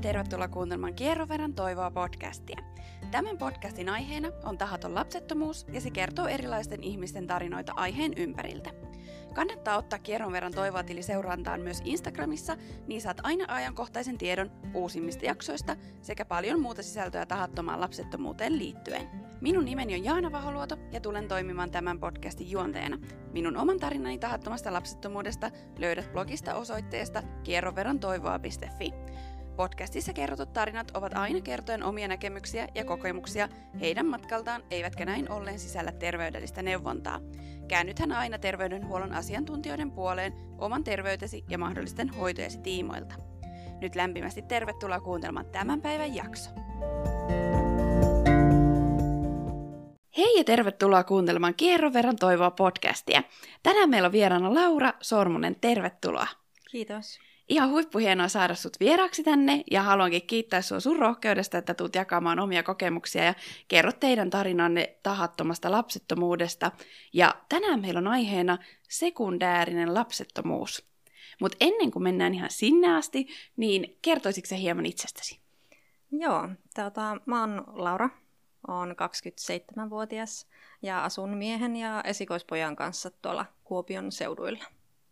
ja tervetuloa kuuntelemaan Kierroverran toivoa podcastia. Tämän podcastin aiheena on tahaton lapsettomuus ja se kertoo erilaisten ihmisten tarinoita aiheen ympäriltä. Kannattaa ottaa kierron verran toivoa tili seurantaan myös Instagramissa, niin saat aina ajankohtaisen tiedon uusimmista jaksoista sekä paljon muuta sisältöä tahattomaan lapsettomuuteen liittyen. Minun nimeni on Jaana Vaholuoto ja tulen toimimaan tämän podcastin juonteena. Minun oman tarinani tahattomasta lapsettomuudesta löydät blogista osoitteesta kierroverrantoivoa.fi. Podcastissa kerrotut tarinat ovat aina kertoen omia näkemyksiä ja kokemuksia heidän matkaltaan, eivätkä näin ollen sisällä terveydellistä neuvontaa. Käännythän aina terveydenhuollon asiantuntijoiden puoleen oman terveytesi ja mahdollisten hoitojesi tiimoilta. Nyt lämpimästi tervetuloa kuuntelemaan tämän päivän jakso. Hei ja tervetuloa kuuntelemaan Kierron verran toivoa podcastia. Tänään meillä on vieraana Laura Sormunen, tervetuloa. Kiitos. Ihan huippuhienoa saada sut vieraksi tänne ja haluankin kiittää sua sun rohkeudesta, että tuut jakamaan omia kokemuksia ja kerrot teidän tarinanne tahattomasta lapsettomuudesta. Ja tänään meillä on aiheena sekundäärinen lapsettomuus. Mutta ennen kuin mennään ihan sinne asti, niin kertoisitko hieman itsestäsi? Joo, tota, mä oon Laura, oon 27-vuotias ja asun miehen ja esikoispojan kanssa tuolla Kuopion seuduilla.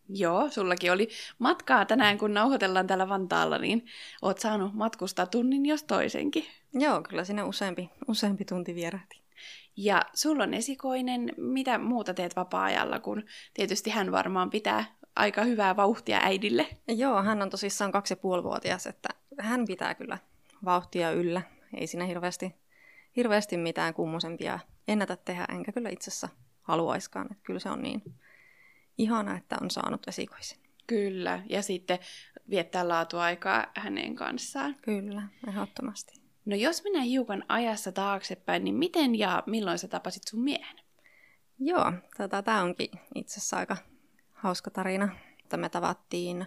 Joo, sullakin oli matkaa tänään, kun nauhoitellaan täällä Vantaalla, niin oot saanut matkustaa tunnin jos toisenkin. Joo, kyllä siinä useampi, useampi tunti vierähti. Ja sulla on esikoinen, mitä muuta teet vapaa-ajalla, kun tietysti hän varmaan pitää aika hyvää vauhtia äidille. Joo, hän on tosissaan kaksi ja puolivuotias, että hän pitää kyllä vauhtia yllä. Ei siinä hirveästi, hirveästi mitään kummosempia ennätä tehdä, enkä kyllä itse asiassa haluaiskaan. Että kyllä se on niin, ihana, että on saanut vesikoisen. Kyllä, ja sitten viettää laatuaikaa hänen kanssaan. Kyllä, ehdottomasti. No jos mennään hiukan ajassa taaksepäin, niin miten ja milloin sä tapasit sun miehen? Joo, tota, tämä onkin itse asiassa aika hauska tarina. Me tavattiin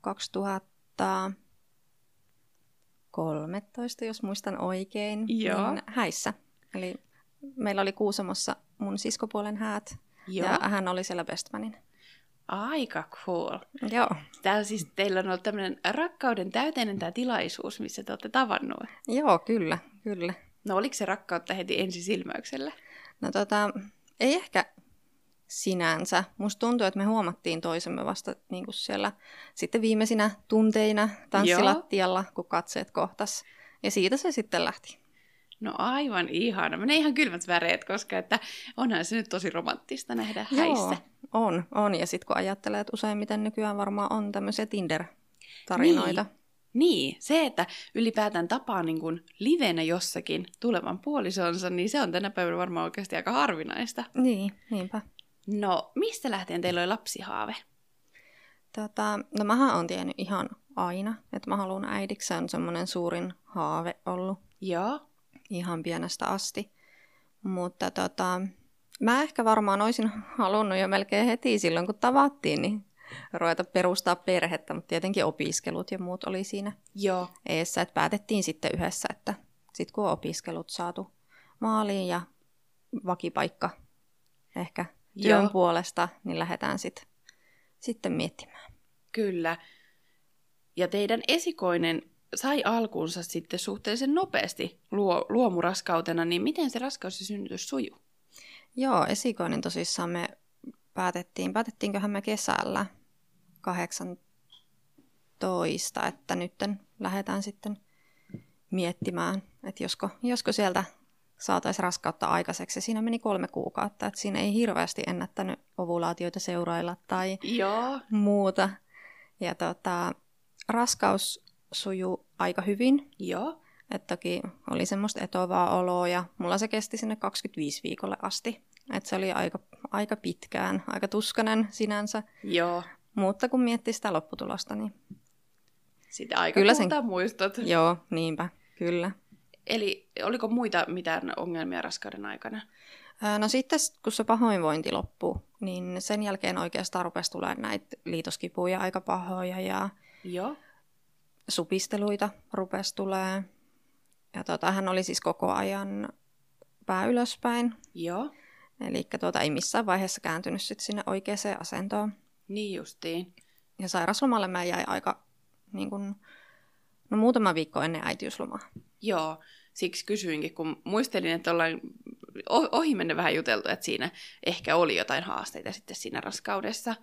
2013, jos muistan oikein, Joo. Niin häissä. Eli meillä oli Kuusamossa mun siskopuolen häät, Joo. ja hän oli siellä bestmanin. Aika cool. Joo. Täällä siis teillä on ollut tämmöinen rakkauden täyteinen tämä tilaisuus, missä te olette tavannut. Joo, kyllä, kyllä. No oliko se rakkautta heti ensisilmäyksellä? No tota, ei ehkä sinänsä. Musta tuntuu, että me huomattiin toisemme vasta niin kuin siellä sitten viimeisinä tunteina tanssilattialla, kun katseet kohtas. Ja siitä se sitten lähti. No aivan ihana. Menee ihan kylmät väreet, koska että onhan se nyt tosi romanttista nähdä häissä. Joo, on, on. Ja sitten kun ajattelee, että useimmiten nykyään varmaan on tämmöisiä Tinder-tarinoita. Niin. Niin, se, että ylipäätään tapaa niin kuin livenä jossakin tulevan puolisonsa, niin se on tänä päivänä varmaan oikeasti aika harvinaista. Niin, niinpä. No, mistä lähtien teillä oli lapsihaave? Tota, no mähän on tiennyt ihan aina, että mä haluan äidiksi. Se on semmoinen suurin haave ollut Joo. Ihan pienestä asti. Mutta tota, mä ehkä varmaan olisin halunnut jo melkein heti silloin, kun tavattiin, niin ruveta perustaa perhettä, mutta tietenkin opiskelut ja muut oli siinä Joo. eessä, että päätettiin sitten yhdessä, että sitten kun on opiskelut saatu maaliin ja vakipaikka ehkä työn Joo. puolesta, niin lähdetään sit, sitten miettimään. Kyllä. Ja teidän esikoinen sai alkuunsa sitten suhteellisen nopeasti luo, luomuraskautena, niin miten se raskaus ja synnytys sujuu? Joo, esikoinen tosissaan me päätettiin, päätettiinköhän me kesällä 18, että nytten lähdetään sitten miettimään, että josko, josko sieltä saataisiin raskautta aikaiseksi. Siinä meni kolme kuukautta, että siinä ei hirveästi ennättänyt ovulaatioita seurailla tai Joo. muuta. Ja tota, raskaus sujuu aika hyvin. Joo. Et toki oli semmoista etovaa oloa ja mulla se kesti sinne 25 viikolle asti. Et se oli aika, aika pitkään, aika tuskanen sinänsä. Joo. Mutta kun miettii sitä lopputulosta, niin Sitä aika Kyllä sen- muistot. joo, niinpä, kyllä. Eli oliko muita mitään ongelmia raskauden aikana? No sitten kun se pahoinvointi loppuu, niin sen jälkeen oikeastaan rupesi tulemaan näitä liitoskipuja aika pahoja ja Joo. Supisteluita rupesi tulee. Ja tota, hän oli siis koko ajan pää ylöspäin, Joo. eli tuota, ei missään vaiheessa kääntynyt sit sinne oikeaan asentoon. Niin justiin. Ja sairaslomalle mä jäi aika niin kun, no muutama viikko ennen äitiyslomaa. Joo, siksi kysyinkin, kun muistelin, että ollaan ohi menne vähän juteltu, että siinä ehkä oli jotain haasteita sitten siinä raskaudessa.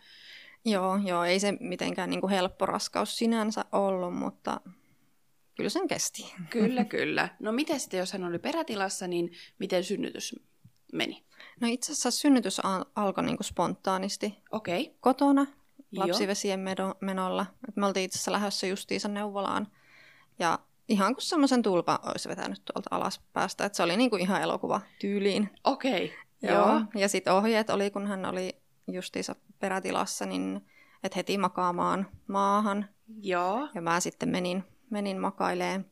Joo, joo ei se mitenkään niin kuin helppo raskaus sinänsä ollut, mutta kyllä sen kesti. Kyllä, kyllä. No miten sitten, jos hän oli perätilassa, niin miten synnytys meni? No itse asiassa synnytys al- alkoi niin kuin spontaanisti. Okei. Okay. Kotona lapsivesien menolla. Et me oltiin itse asiassa lähdössä justiinsa neuvolaan. Ja ihan kuin semmoisen tulpa olisi vetänyt tuolta alas päästä. Että se oli niin kuin ihan elokuva tyyliin. Okei. Okay. Joo. Joo. Ja sitten ohjeet oli, kun hän oli justiinsa perätilassa, niin että heti makaamaan maahan. Joo. Ja mä sitten menin, menin makailemaan.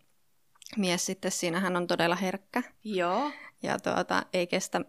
Mies sitten siinä, hän on todella herkkä. Joo. Ja tuota, ei kestä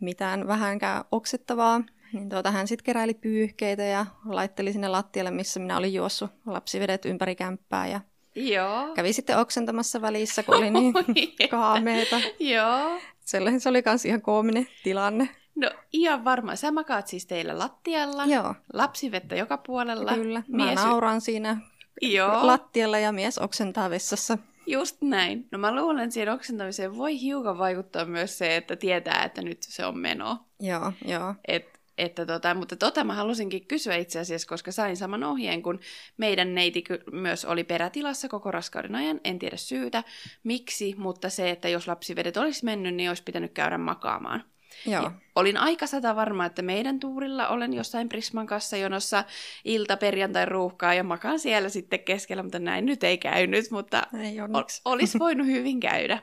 mitään vähänkään oksettavaa. Niin tuota, hän sitten keräili pyyhkeitä ja laitteli sinne lattialle, missä minä olin juossut lapsivedet ympäri kämppää. Ja Joo. Kävi sitten oksentamassa välissä, kun oli niin kaameeta. Joo. Sellainen se oli myös ihan koominen tilanne. No ihan varmaan. Sä makaat siis teillä lattialla. Joo. Lapsivettä joka puolella. Kyllä. Mä mies... nauran siinä Joo. lattialla ja mies oksentaa vessassa. Just näin. No mä luulen, että siihen oksentamiseen voi hiukan vaikuttaa myös se, että tietää, että nyt se on meno. Joo, joo. Et, että tota, mutta tota mä halusinkin kysyä itse asiassa, koska sain saman ohjeen, kun meidän neiti myös oli perätilassa koko raskauden ajan. En tiedä syytä, miksi, mutta se, että jos lapsivedet olisi mennyt, niin olisi pitänyt käydä makaamaan. Joo. Ja olin aika sata varma, että meidän tuurilla olen jossain Prisman kanssa jonossa ilta perjantai ruuhkaa ja makaan siellä sitten keskellä, mutta näin nyt ei käynyt, mutta ei ol, olisi voinut hyvin käydä.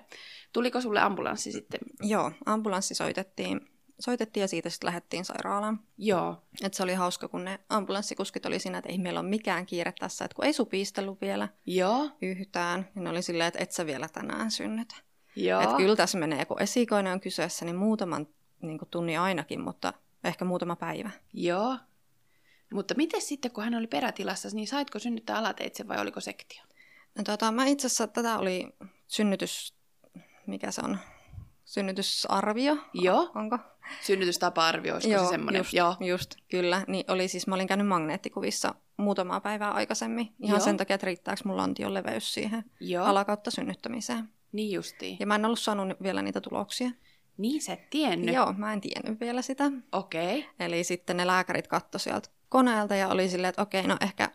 Tuliko sulle ambulanssi sitten? Joo, ambulanssi soitettiin, soitettiin ja siitä sitten lähdettiin sairaalaan. Joo. Et se oli hauska, kun ne ambulanssikuskit oli siinä, että ei meillä ole mikään kiire tässä, että kun ei supistellut vielä Joo. yhtään, niin oli silleen, että et sä vielä tänään synnytä. Joo. Et kyllä tässä menee, kun esikoinen on kyseessä, niin muutaman niin kuin tunnin ainakin, mutta ehkä muutama päivä. Joo. Mutta miten sitten, kun hän oli perätilassa, niin saitko synnyttää alateitse vai oliko sektio? No, tota, mä itse asiassa tätä oli synnytys, mikä se on, synnytysarvio. Joo. Onko? Synnytystapa-arvio, olisiko Joo, se semmoinen? Just, Joo, just, kyllä. Niin oli siis, mä olin käynyt magneettikuvissa muutamaa päivää aikaisemmin. Ihan Joo. sen takia, että riittääkö mulla lantion leveys siihen Joo. alakautta synnyttämiseen. Niin justiin. Ja mä en ollut saanut vielä niitä tuloksia. Niin sä et tiennyt? Joo, mä en tiennyt vielä sitä. Okei. Okay. Eli sitten ne lääkärit katsoi sieltä koneelta ja oli silleen, että okei, no ehkä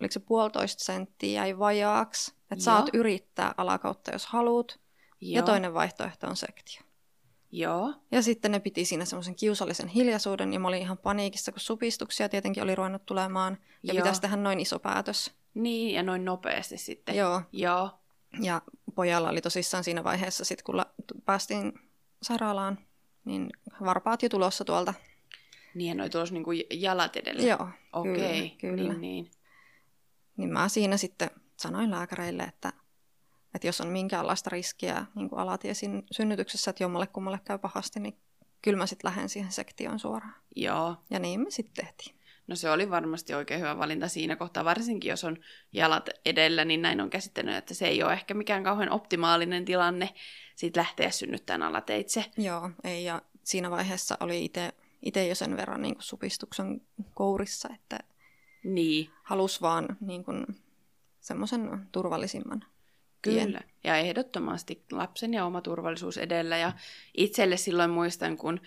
oliko se puolitoista senttiä jäi vajaaksi. Että saat yrittää alakautta, jos haluat. Joo. Ja toinen vaihtoehto on sektio. Joo. Ja sitten ne piti siinä semmoisen kiusallisen hiljaisuuden, ja mä olin ihan paniikissa, kun supistuksia tietenkin oli ruvennut tulemaan, ja Joo. pitäisi tehdä noin iso päätös. Niin, ja noin nopeasti sitten. Joo, Joo. ja pojalla oli tosissaan siinä vaiheessa, sit kun la- päästiin sairaalaan, niin varpaat jo tulossa tuolta. Niin, noi tuossa niinku jalat edellä. Joo, Okei, kyllä, kyllä. Niin, niin. Niin mä siinä sitten sanoin lääkäreille, että, että jos on minkäänlaista riskiä niin kuin alatiesin synnytyksessä, että jommalle kummalle käy pahasti, niin kyllä mä sitten lähden siihen sektioon suoraan. Joo. Ja niin me sitten tehtiin. No se oli varmasti oikein hyvä valinta siinä kohtaa, varsinkin jos on jalat edellä, niin näin on käsittänyt, että se ei ole ehkä mikään kauhean optimaalinen tilanne siitä lähteä synnyttämään alateitse. Joo, ei, ja siinä vaiheessa oli itse jo sen verran niin kuin supistuksen kourissa, että Niin, halus vaan niin kuin, semmoisen turvallisimman tien. Kyllä, ja ehdottomasti lapsen ja oma turvallisuus edellä. Ja itselle silloin muistan, kun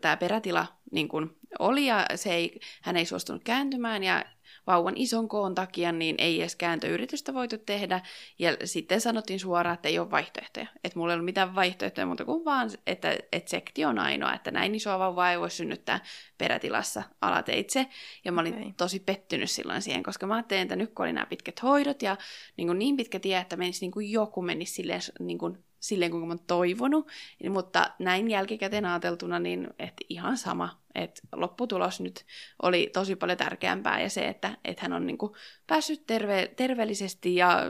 tämä perätila niin kun oli ja se ei, hän ei suostunut kääntymään ja vauvan ison koon takia niin ei edes kääntöyritystä voitu tehdä. Ja sitten sanottiin suoraan, että ei ole vaihtoehtoja. Että mulla ei ollut mitään vaihtoehtoja muuta kuin vaan, että, että sekti on ainoa, että näin isoa vauvaa ei voi synnyttää perätilassa alateitse. Ja mä olin Okei. tosi pettynyt silloin siihen, koska mä ajattelin, että nyt kun oli nämä pitkät hoidot ja niin, kuin niin pitkä tie, että menisi niin kuin joku menisi silleen, niin kuin, silleen kuinka mä oon toivonut. Niin, mutta näin jälkikäteen ajateltuna, niin että ihan sama. Että lopputulos nyt oli tosi paljon tärkeämpää ja se, että, että hän on niin kuin päässyt terve, terveellisesti ja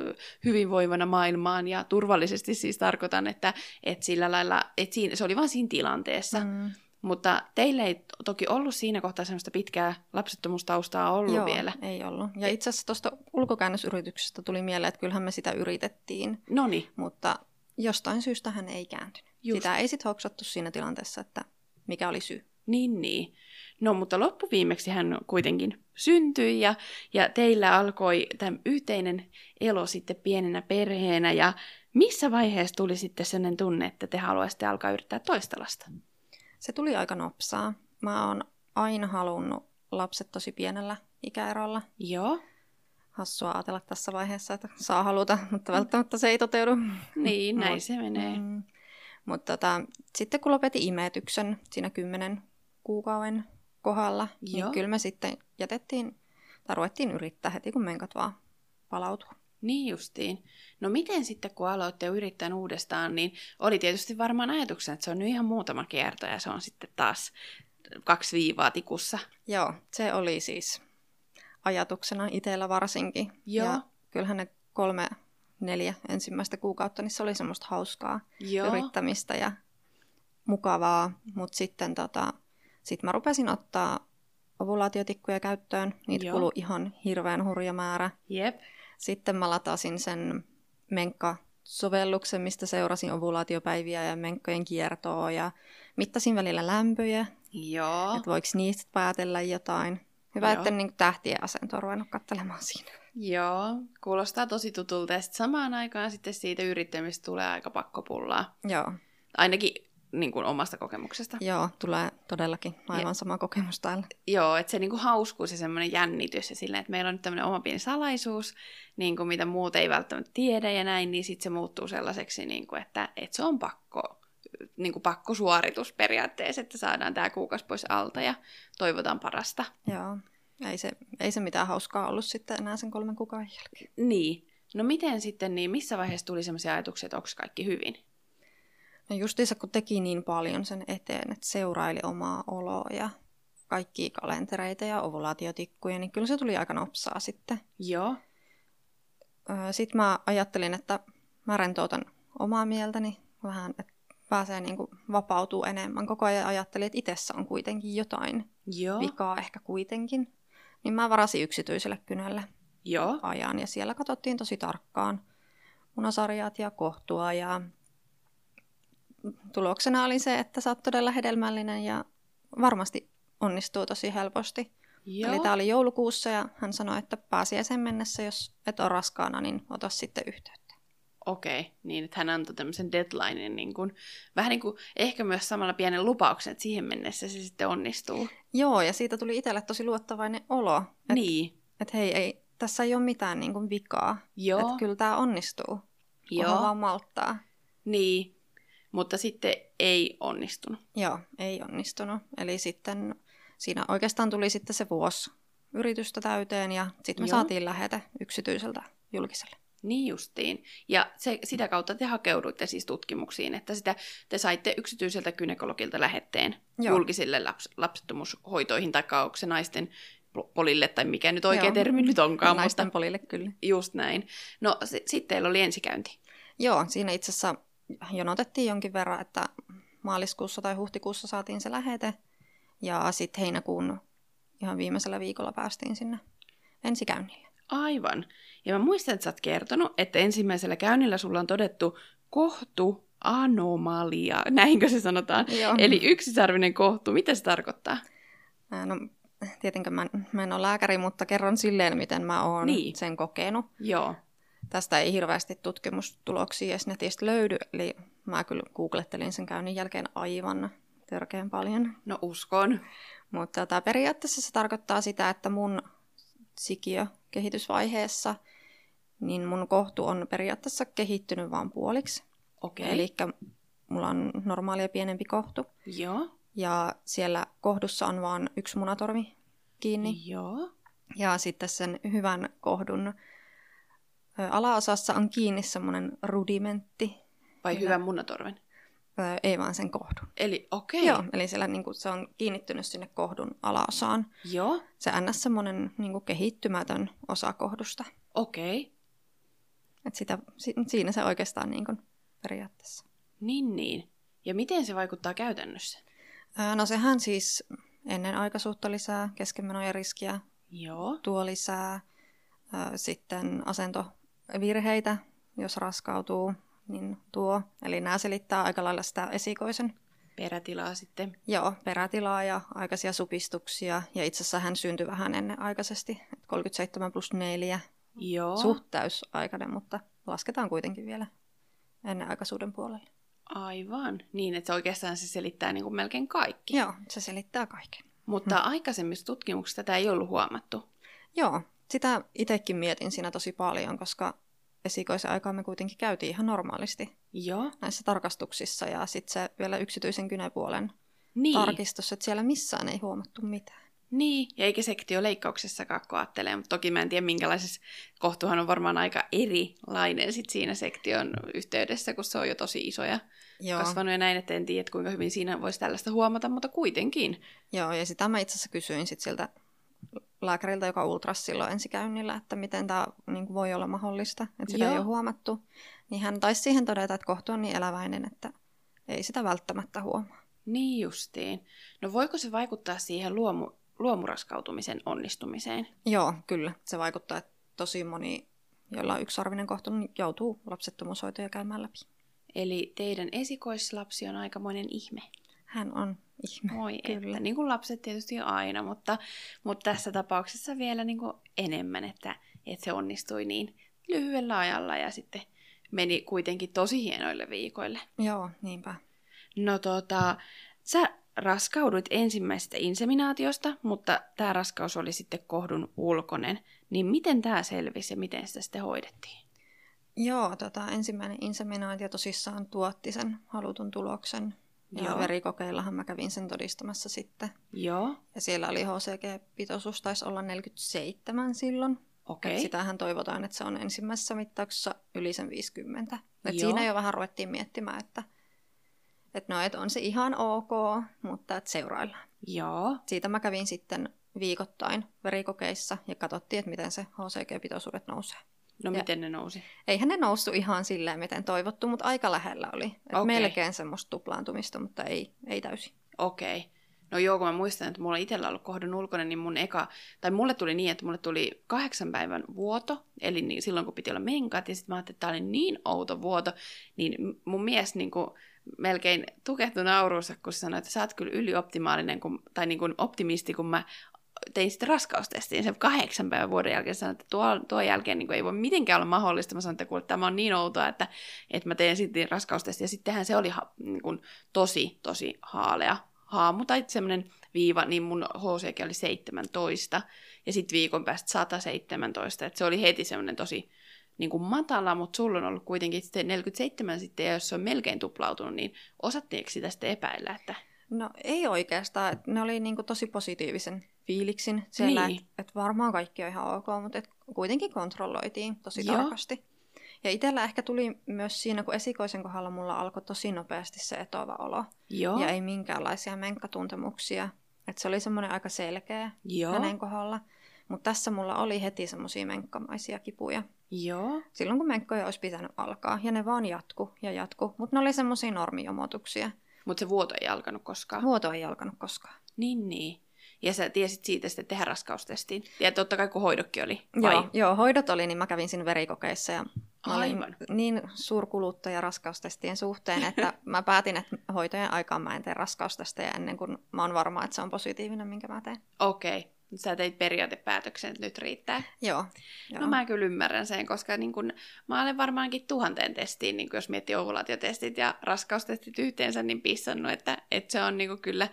hyvinvoivana maailmaan ja turvallisesti siis tarkoitan, että, että sillä lailla, että siinä, se oli vaan siinä tilanteessa. Mm. Mutta teille ei toki ollut siinä kohtaa semmoista pitkää lapsettomuustaustaa ollut joo, vielä. ei ollut. Ja itse asiassa tuosta ulkokäännösyrityksestä tuli mieleen, että kyllähän me sitä yritettiin, Noni, mutta jostain syystä hän ei kääntynyt. Just. Sitä ei sitten hoksattu siinä tilanteessa, että mikä oli syy. Niin, niin. No, mutta loppuviimeksi hän kuitenkin syntyi ja, ja teillä alkoi tämä yhteinen elo sitten pienenä perheenä. Ja missä vaiheessa tuli sitten sellainen tunne, että te haluaisitte alkaa yrittää toista lasta? Se tuli aika nopsaa. Mä oon aina halunnut lapset tosi pienellä ikäerolla. Joo. Hassua ajatella tässä vaiheessa, että saa haluta, mutta välttämättä se ei toteudu. Niin, näin se menee. Mm. Mutta tota, sitten kun lopetin imetyksen siinä kymmenen kuukauden kohdalla, niin Joo. kyllä me sitten jätettiin, tai ruvettiin yrittää heti, kun menkat vaan palautuu. Niin justiin. No miten sitten, kun aloitte yrittää uudestaan, niin oli tietysti varmaan ajatuksena, että se on nyt ihan muutama kierto ja se on sitten taas kaksi viivaa tikussa. Joo, se oli siis ajatuksena itsellä varsinkin. Joo. Ja kyllähän ne kolme, neljä ensimmäistä kuukautta, niin se oli semmoista hauskaa Joo. yrittämistä ja mukavaa. Mutta sitten tota, sit mä rupesin ottaa ovulaatiotikkuja käyttöön. Niitä Joo. kului ihan hirveän hurja määrä. Jep. Sitten mä latasin sen Menkka-sovelluksen, mistä seurasin ovulaatiopäiviä ja menkkojen kiertoa ja mittasin välillä lämpöjä, Joo. että voiko niistä päätellä jotain. Hyvä, Joo. että niin tähtien asento on ruvennut katselemaan siinä. Joo. Kuulostaa tosi tutulta ja sitten samaan aikaan sitten siitä yrittämistä tulee aika pakkopullaa. Joo, Ainakin niin kuin omasta kokemuksesta. joo, tulee todellakin aivan sama kokemus täällä. Joo, että se niinku hauskuus ja semmoinen jännitys ja silleen, että meillä on nyt tämmöinen oma pieni salaisuus, niin kuin mitä muut ei välttämättä tiedä ja näin, niin sitten se muuttuu sellaiseksi, niin kuin, että, että se on pakko, niin kuin pakkosuoritus periaatteessa, että saadaan tämä kuukausi pois alta ja toivotaan parasta. Joo, ei se, ei se mitään hauskaa ollut sitten enää sen kolmen kuukauden jälkeen. Niin. No miten sitten, niin missä vaiheessa tuli semmoisia ajatuksia, että onko kaikki hyvin? No justiinsa kun teki niin paljon sen eteen, että seuraili omaa oloa ja kaikkia kalentereita ja ovulaatiotikkuja, niin kyllä se tuli aika nopsaa sitten. Joo. Sitten mä ajattelin, että mä rentoutan omaa mieltäni vähän, että pääsee niin kuin vapautuu enemmän. Koko ajan ajattelin, että itsessä on kuitenkin jotain Joo. vikaa ehkä kuitenkin. Niin mä varasin yksityiselle kynälle Joo. ajan ja siellä katsottiin tosi tarkkaan munasarjat ja kohtua ja tuloksena oli se, että sä oot todella hedelmällinen ja varmasti onnistuu tosi helposti. Joo. Eli tämä oli joulukuussa ja hän sanoi, että pääsiäisen mennessä, jos et ole raskaana, niin ota sitten yhteyttä. Okei, niin että hän antoi tämmöisen deadlinein, niin kuin, vähän niin kuin ehkä myös samalla pienen lupauksen, että siihen mennessä se sitten onnistuu. Joo, ja siitä tuli itselle tosi luottavainen olo, että Niin, et hei, ei, tässä ei ole mitään niin kuin vikaa. joo, Että kyllä tämä onnistuu, kunhan joo, vaan malttaa. niin, mutta sitten ei onnistunut. Joo, ei onnistunut. Eli sitten siinä oikeastaan tuli sitten se vuosi yritystä täyteen ja sitten me Joo. saatiin lähetä yksityiseltä julkiselle. Niin justiin. Ja se, sitä kautta te hakeuduitte siis tutkimuksiin, että sitä, te saitte yksityiseltä gynekologilta lähetteen Joo. julkisille laps, lapsettomuushoitoihin, tai onko se naisten po- polille, tai mikä nyt oikea Joo. termi nyt onkaan, Naisten mutta polille kyllä. just näin. No s- sitten teillä oli ensikäynti. Joo, siinä itse asiassa jonotettiin jonkin verran, että maaliskuussa tai huhtikuussa saatiin se lähete. Ja sitten heinäkuun ihan viimeisellä viikolla päästiin sinne ensikäynnille. Aivan. Ja mä muistan, että sä oot kertonut, että ensimmäisellä käynnillä sulla on todettu kohtuanomalia, näinkö se sanotaan? Joo. Eli yksisarvinen kohtu, mitä se tarkoittaa? No, tietenkään mä, en- mä en ole lääkäri, mutta kerron silleen, miten mä oon Niin. sen kokenut. Joo. Tästä ei hirveästi tutkimustuloksia edes netistä löydy, eli mä kyllä googlettelin sen käynnin jälkeen aivan törkeän paljon. No uskon. Mutta tota, periaatteessa se tarkoittaa sitä, että mun sikiö kehitysvaiheessa, niin mun kohtu on periaatteessa kehittynyt vain puoliksi. Okei. Eli mulla on normaalia pienempi kohtu. Joo. Ja siellä kohdussa on vain yksi munatorvi kiinni. Joo. Ja sitten sen hyvän kohdun alaosassa on kiinni semmoinen rudimentti. Vai hyvän munatorven? Ei vaan sen kohdun. Eli okei. Joo, eli siellä niinku, se on kiinnittynyt sinne kohdun alaosaan. Joo. Se ns. semmoinen niinku, kehittymätön osa kohdusta. Okei. Et sitä, si, siinä se oikeastaan niinku, periaatteessa. Niin niin. Ja miten se vaikuttaa käytännössä? Ää, no sehän siis ennen aikaisuutta lisää keskenmenojen riskiä, Joo. tuo lisää ää, sitten asentovirheitä, jos raskautuu, niin tuo. Eli nämä selittää aika lailla sitä esikoisen Perätilaa sitten. Joo, perätilaa ja aikaisia supistuksia. Ja itse asiassa hän syntyi vähän ennen aikaisesti, 37 plus 4. Joo. Suht täysaikainen, mutta lasketaan kuitenkin vielä ennen aikaisuuden puolelle. Aivan. Niin, että se oikeastaan se selittää niin kuin melkein kaikki. Joo, se selittää kaiken. Mutta hmm. aikaisemmissa tutkimuksissa tätä ei ollut huomattu. Joo, sitä itsekin mietin siinä tosi paljon, koska esikoisen aikaa me kuitenkin käytiin ihan normaalisti Joo. näissä tarkastuksissa ja sitten se vielä yksityisen kynäpuolen Niin. tarkistus, että siellä missään ei huomattu mitään. Niin, ja eikä sektioleikkauksessakaan kun ajattelee, mutta toki mä en tiedä minkälaisessa kohtuhan on varmaan aika erilainen sit siinä sektion yhteydessä, kun se on jo tosi iso ja Joo, kasvanut ja näin, että en tiedä kuinka hyvin siinä voisi tällaista huomata, mutta kuitenkin. Joo ja sitä mä itse asiassa kysyin sit siltä lääkäriltä, joka ultras silloin ensikäynnillä, että miten tämä niin voi olla mahdollista, että sitä Joo. ei ole huomattu. Niin hän taisi siihen todeta, että kohtu on niin eläväinen, että ei sitä välttämättä huomaa. Niin justiin. No voiko se vaikuttaa siihen luomu, luomuraskautumisen onnistumiseen? Joo, kyllä. Se vaikuttaa, että tosi moni, jolla on yksiarvinen kohtu, niin joutuu lapsettomuushoitoja käymään läpi. Eli teidän esikoislapsi on aikamoinen ihme. Hän on ihme. Moi, Kyllä. että niin kuin lapset tietysti aina, mutta, mutta tässä tapauksessa vielä niin kuin enemmän, että, että se onnistui niin lyhyellä ajalla ja sitten meni kuitenkin tosi hienoille viikoille. Joo, niinpä. No tota, sä raskauduit ensimmäisestä inseminaatiosta, mutta tämä raskaus oli sitten kohdun ulkonen. Niin miten tämä selvisi ja miten sitä sitten hoidettiin? Joo, tota, ensimmäinen inseminaatio tosissaan tuotti sen halutun tuloksen. Ja Joo. verikokeillahan mä kävin sen todistamassa sitten. Joo, Ja siellä oli HCG-pitoisuus, taisi olla 47 silloin. okei. Okay. Sitähän toivotaan, että se on ensimmäisessä mittauksessa yli sen 50. Et Joo. siinä jo vähän ruvettiin miettimään, että, että no, et on se ihan ok, mutta että seuraillaan. Joo, Siitä mä kävin sitten viikoittain verikokeissa ja katsottiin, että miten se HCG-pitoisuudet nousee. No Ja- miten ne nousi? Eihän ne noussut ihan silleen, miten toivottu, mutta aika lähellä oli. Et Okei. Melkein semmoista tuplaantumista, mutta ei, ei täysin. Okei. No joo, kun mä muistan, että mulla itsellä ollut kohdun ulkoinen, niin mun eka, tai mulle tuli niin, että mulle tuli kahdeksan päivän vuoto, eli niin silloin kun piti olla menkat, ja sitten mä ajattelin, että tämä oli niin outo vuoto, niin mun mies niin kuin melkein tukehtui nauruunsa, kun sanoi, että sä oot kyllä ylioptimaalinen, kun, tai niin kuin optimisti, kun mä tein sitten raskaustestiin sen kahdeksan päivän vuoden jälkeen, sanoin, että tuo, tuo jälkeen niin kuin ei voi mitenkään olla mahdollista. Mä sanoin, että, kuule, tämä on niin outoa, että, että mä teen sitten raskaustestin. Ja sittenhän se oli ha, niin kuin, tosi, tosi haalea haamu tai semmoinen viiva, niin mun HCG oli 17 ja sitten viikon päästä 117. Et se oli heti semmoinen tosi niin kuin matala, mutta sulla on ollut kuitenkin sitten 47 sitten, ja jos se on melkein tuplautunut, niin osattiinko sitä sitten epäillä, että No ei oikeastaan. Ne oli niinku tosi positiivisen fiiliksin siellä, Niin. että et varmaan kaikki on ihan ok, mutta et kuitenkin kontrolloitiin tosi Joo. tarkasti. Ja itsellä ehkä tuli myös siinä, kun esikoisen kohdalla mulla alkoi tosi nopeasti se etova olo. joo, Ja ei minkäänlaisia menkkatuntemuksia. Että se oli semmoinen aika selkeä joo, hänen kohdalla. Mutta tässä mulla oli heti semmoisia menkkamaisia kipuja. joo, Silloin kun menkkoja olisi pitänyt alkaa. Ja ne vaan jatku ja jatku. Mutta ne oli semmoisia normiomotuksia. mutta se vuoto ei alkanut koskaan. Vuoto ei alkanut koskaan. Niin, niin. Ja sä tiesit siitä sitten tehdä raskaustestiin. Ja totta kai kun hoidokki oli. Vai? Joo, joo, hoidot oli, niin mä kävin siinä verikokeissa ja mä olin Aivan. niin suurkuluttaja raskaustestien suhteen, että mä päätin, että hoitojen aikaan mä en tee raskaustestejä ennen kuin mä oon varma, että se on positiivinen, minkä mä teen. Okei. Sä teit periaatepäätöksen, että nyt riittää. Joo. joo. No mä kyllä ymmärrän sen, koska niin kun, mä olen varmaankin tuhanteen testiin, niin kun jos miettii ovulaatiotestit ja raskaustestit yhteensä, niin pissannut, että, että se on niin kyllä,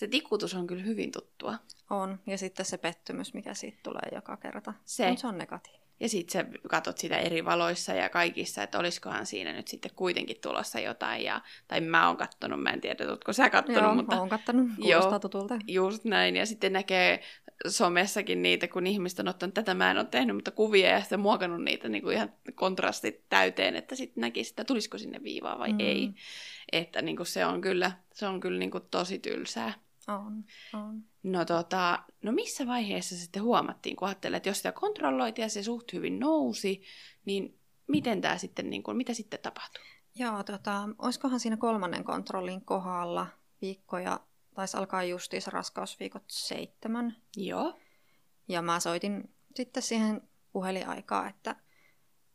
se tikutus on kyllä hyvin tuttua. On. Ja sitten se pettymys, mikä siitä tulee joka kerta. Se. Se on negatiivinen. Ja sitten sä katot sitä eri valoissa ja kaikissa, että olisikohan siinä nyt sitten kuitenkin tulossa jotain. Ja, tai mä oon kattonut, mä en tiedä, ootko sä kattonut, Joo, mutta oon kattanut. Kuulostaa tutulta. just näin. Ja sitten näkee somessakin niitä, kun ihmiset on ottanut, tätä mä en ole tehnyt, mutta kuvia ja sitten muokannut niitä niin kuin ihan kontrastit täyteen, että sitten näki sitä, tulisiko sinne viivaa vai mm. ei. Että niin kuin se on kyllä, se on kyllä niin kuin tosi tylsää. On, on. No, tota, no missä vaiheessa sitten huomattiin, kun ajattelee, että jos sitä kontrolloitiin ja se suht hyvin nousi, niin miten tämä sitten, niin kuin, mitä sitten tapahtui? Joo, tota, olisikohan siinä kolmannen kontrollin kohdalla viikkoja, taisi alkaa justiinsa raskausviikot seitsemän. Joo, Ja mä soitin sitten siihen puhelinaikaa, että,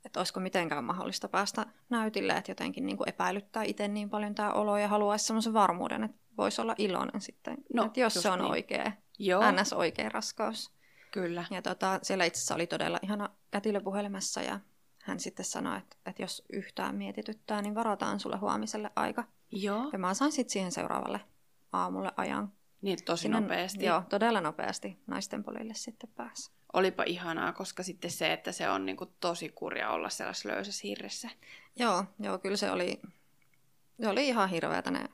että olisiko mitenkään mahdollista päästä näytille, että jotenkin niin kuin epäilyttää itse niin paljon tämä olo ja haluaisi semmoisen varmuuden, että voisi olla iloinen sitten, no, että jos se on niin. oikea, Joo. ns. oikea raskaus. Kyllä. Ja tota, siellä itse asiassa oli todella ihana kätilö puhelimessa ja hän sitten sanoi, että, että jos yhtään mietityttää, niin varataan sulle huomiselle aika. Joo. Ja mä sain sitten siihen seuraavalle aamulle ajan. Niin, tosi Sinne, nopeasti. Joo, todella nopeasti naisten polille sitten pääsi. Olipa ihanaa, koska sitten se, että se on niin kuin tosi kurja olla sellaisessa löysässä hirressä. Joo, joo, kyllä se oli, se oli ihan hirveätä ne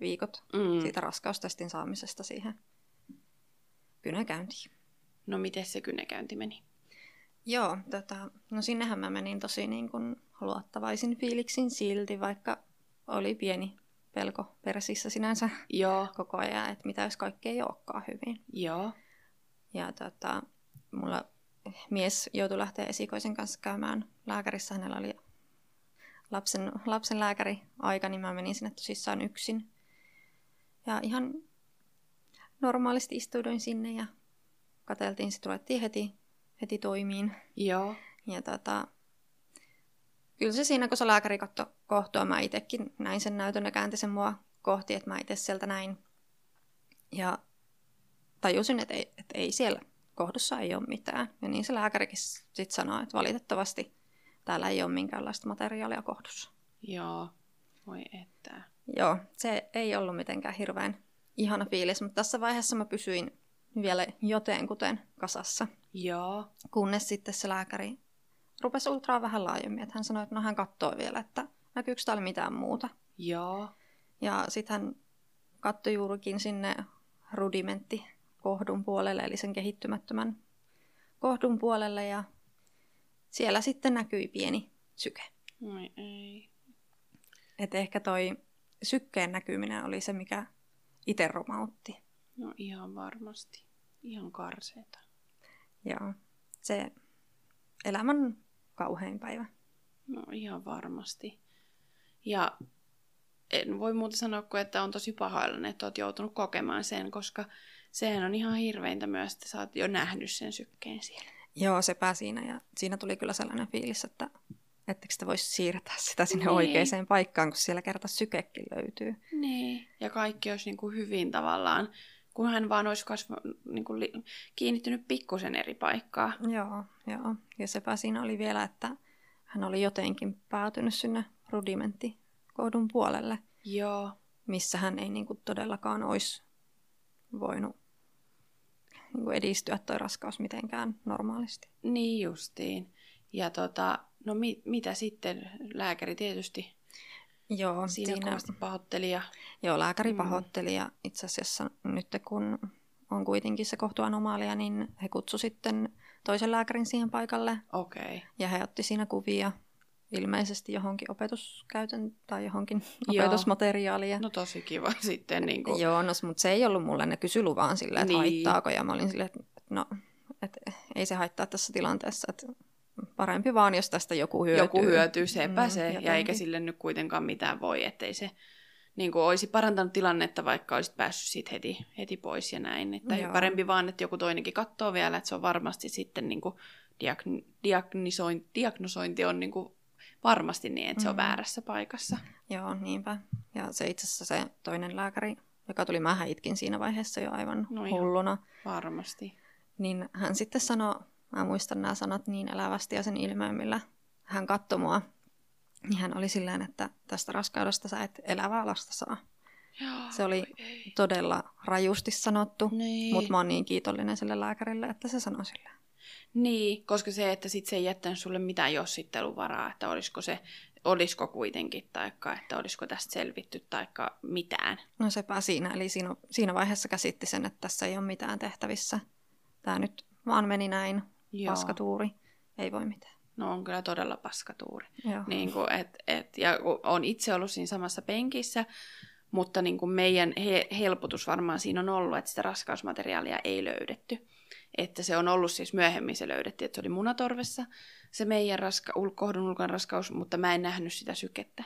viikot mm. siitä raskaustestin saamisesta siihen kynäkäyntiin. No miten se kynäkäynti meni? Joo, tota, no sinnehän mä menin tosi niin kuin luottavaisin fiiliksin silti, vaikka oli pieni pelko persissä sinänsä Joo. koko ajan, että mitä jos kaikki ei olekaan hyvin. Joo. Ja tota, mulla mies joutui lähteä esikoisen kanssa käymään lääkärissä. Hänellä oli lapsen, lapsen lääkäri aika, niin mä menin sinne tosissaan yksin. Ja ihan normaalisti istuuduin sinne ja katseltiin, se ruvettiin heti, heti toimiin. Joo. Ja tota, kyllä se siinä, kun se lääkäri katsoi kohtua, mä itsekin näin sen näytön ja käänti sen mua kohti, että mä itse sieltä näin. Ja tajusin, että ei, että ei siellä kohdussa ei ole mitään. Ja niin se lääkärikin sitten sanoi, että valitettavasti täällä ei ole minkäänlaista materiaalia kohdussa. Joo, voi että. Joo, se ei ollut mitenkään hirveän ihana fiilis, mutta tässä vaiheessa mä pysyin vielä joten kuten kasassa. Joo. Kunnes sitten se lääkäri rupesi ultraa vähän laajemmin, että hän sanoi, että no hän katsoo vielä, että näkyykö täällä mitään muuta. Joo. Ja sitten hän katsoi juurikin sinne rudimentti kohdun puolelle, eli sen kehittymättömän kohdun puolelle, ja siellä sitten näkyi pieni syke. Oi ei. Et ehkä toi sykkeen näkyminen oli se, mikä itse romautti. No ihan varmasti. Ihan karseeta. Joo. Se elämän kauhein päivä. No ihan varmasti. Ja en voi muuta sanoa kuin, että on tosi pahoillani, että olet joutunut kokemaan sen, koska sehän on ihan hirveintä myös, että sä oot jo nähnyt sen sykkeen siellä. Joo, sepä siinä. Ja siinä tuli kyllä sellainen fiilis, että ettekö sitä voisi siirtää sitä sinne niin. oikeaan paikkaan, kun siellä kerta sykekin löytyy. Niin, ja kaikki olisi niin kuin hyvin tavallaan, kun hän vaan olisi kasva, niin kuin li, kiinnittynyt pikkusen eri paikkaa. Joo, joo. Ja sepä siinä oli vielä, että hän oli jotenkin päätynyt sinne rudimenttikoodun puolelle. Joo. Missä hän ei niin kuin todellakaan olisi voinut niin kuin edistyä toi raskaus mitenkään normaalisti. Niin justiin. Ja tota, no mi- mitä sitten? Lääkäri tietysti Joo, siinä, siinä kovasti pahoitteli. Ja... Joo, lääkäri mm. pahoitteli ja itse asiassa nyt kun on kuitenkin se kohtuanomalia, niin he kutsu sitten toisen lääkärin siihen paikalle. Okei. Okay. Ja he otti siinä kuvia ilmeisesti johonkin opetuskäytön tai johonkin Joo. opetusmateriaalia. No tosi kiva sitten. Niin kuin... Joo, no, mutta se ei ollut mulle, ne kysy luvan silleen, että niin. haittaako. Ja mä olin silleen, että no, että ei se haittaa tässä tilanteessa, että parempi vaan, jos tästä joku hyötyy. Joku hyötyy, sepä mm, se, jotenkin. ja eikä sille nyt kuitenkaan mitään voi, ettei se niin kuin olisi parantanut tilannetta, vaikka olisit päässyt siitä heti, heti pois ja näin. Että Joo. parempi vaan, että joku toinenkin katsoo vielä, että se on varmasti sitten niin kuin diagn- diagnisointi, diagnosointi on niin kuin varmasti niin, että se on mm. väärässä paikassa. Joo, niinpä. Ja se itse asiassa se toinen lääkäri, joka tuli, mä itkin siinä vaiheessa jo aivan no hulluna. Varmasti. Niin hän sitten sanoi, mä muistan nämä sanat niin elävästi ja sen ilmeen, millä hän katsoi mua. Niin hän oli silleen, että tästä raskaudesta sä et elävää lasta saa. Joo, se oli ei. todella rajusti sanottu, niin. mutta mä oon niin kiitollinen sille lääkärille, että se sanoi silleen. Niin, koska se, että sit se ei jättänyt sulle mitään jossitteluvaraa, että olisiko se olisiko kuitenkin, taikka että olisiko tästä selvitty, taikka mitään. No sepä siinä, eli siinä, siinä vaiheessa käsitti sen, että tässä ei ole mitään tehtävissä. Tämä nyt vaan meni näin, Joo. paskatuuri, ei voi mitään. No on kyllä todella paskatuuri. Joo. Niin kuin, et, et, ja on itse ollut siinä samassa penkissä, mutta niin kuin meidän he, helpotus varmaan siinä on ollut, että sitä raskausmateriaalia ei löydetty. Että se on ollut siis myöhemmin se löydettiin, että se oli munatorvessa se meidän raska, kohdun ulkon raskaus, mutta mä en nähnyt sitä sykettä.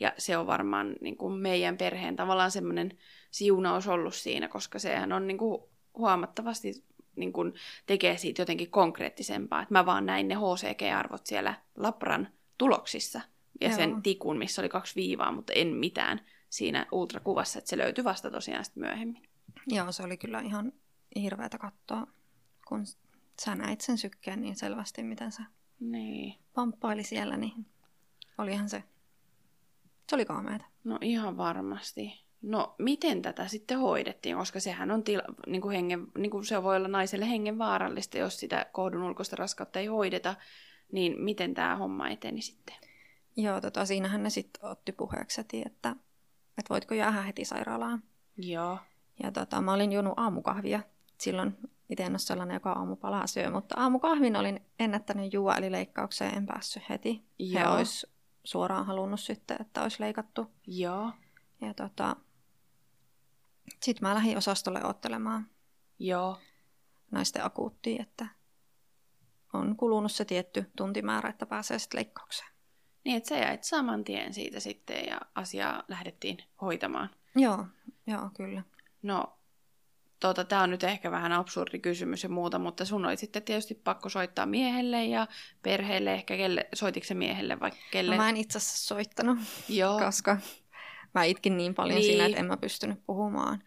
Ja se on varmaan niin kuin meidän perheen tavallaan semmoinen siunaus ollut siinä, koska sehän on niin kuin huomattavasti niin kun tekee siitä jotenkin konkreettisempaa. Että mä vaan näin ne HCG-arvot siellä Lapran tuloksissa ja Joo. sen tikun, missä oli kaksi viivaa, mutta en mitään siinä ultrakuvassa, että se löytyi vasta tosiaan sitten myöhemmin. Joo, se oli kyllä ihan hirveätä katsoa, kun sä näit sen sykkeen niin selvästi, miten se niin. pamppaili siellä, niin olihan se, se oli kaameeta. No ihan varmasti. No miten tätä sitten hoidettiin, koska sehän on tila, niin kuin hengen, niin kuin se voi olla naiselle hengen vaarallista, jos sitä kohdun ulkoista raskautta ei hoideta, niin miten tämä homma eteni sitten? Joo, tota, siinähän ne sitten otti puheeksi, että, että voitko jäädä heti sairaalaan. Joo. Ja tota, mä olin juonut aamukahvia. Silloin itse en ole sellainen, joka aamupalaa syö, mutta aamukahvin olin ennättänyt juua, eli leikkaukseen en päässyt heti. Joo. He olisi suoraan halunnut sitten, että olisi leikattu. Joo. Ja tota, sitten mä lähdin osastolle ottelemaan. Joo. Naisten akuuttiin, että on kulunut se tietty tuntimäärä, että pääsee sitten leikkaukseen. Niin, että sä jäit saman tien siitä sitten ja asiaa lähdettiin hoitamaan. Joo, joo, kyllä. No, tota, tämä on nyt ehkä vähän absurdi kysymys ja muuta, mutta sun oli sitten tietysti pakko soittaa miehelle ja perheelle, ehkä kelle, soitiko se miehelle vai kelle? No, mä en itse asiassa soittanut, Joo. koska mä itkin niin paljon niin. siinä, että en mä pystynyt puhumaan.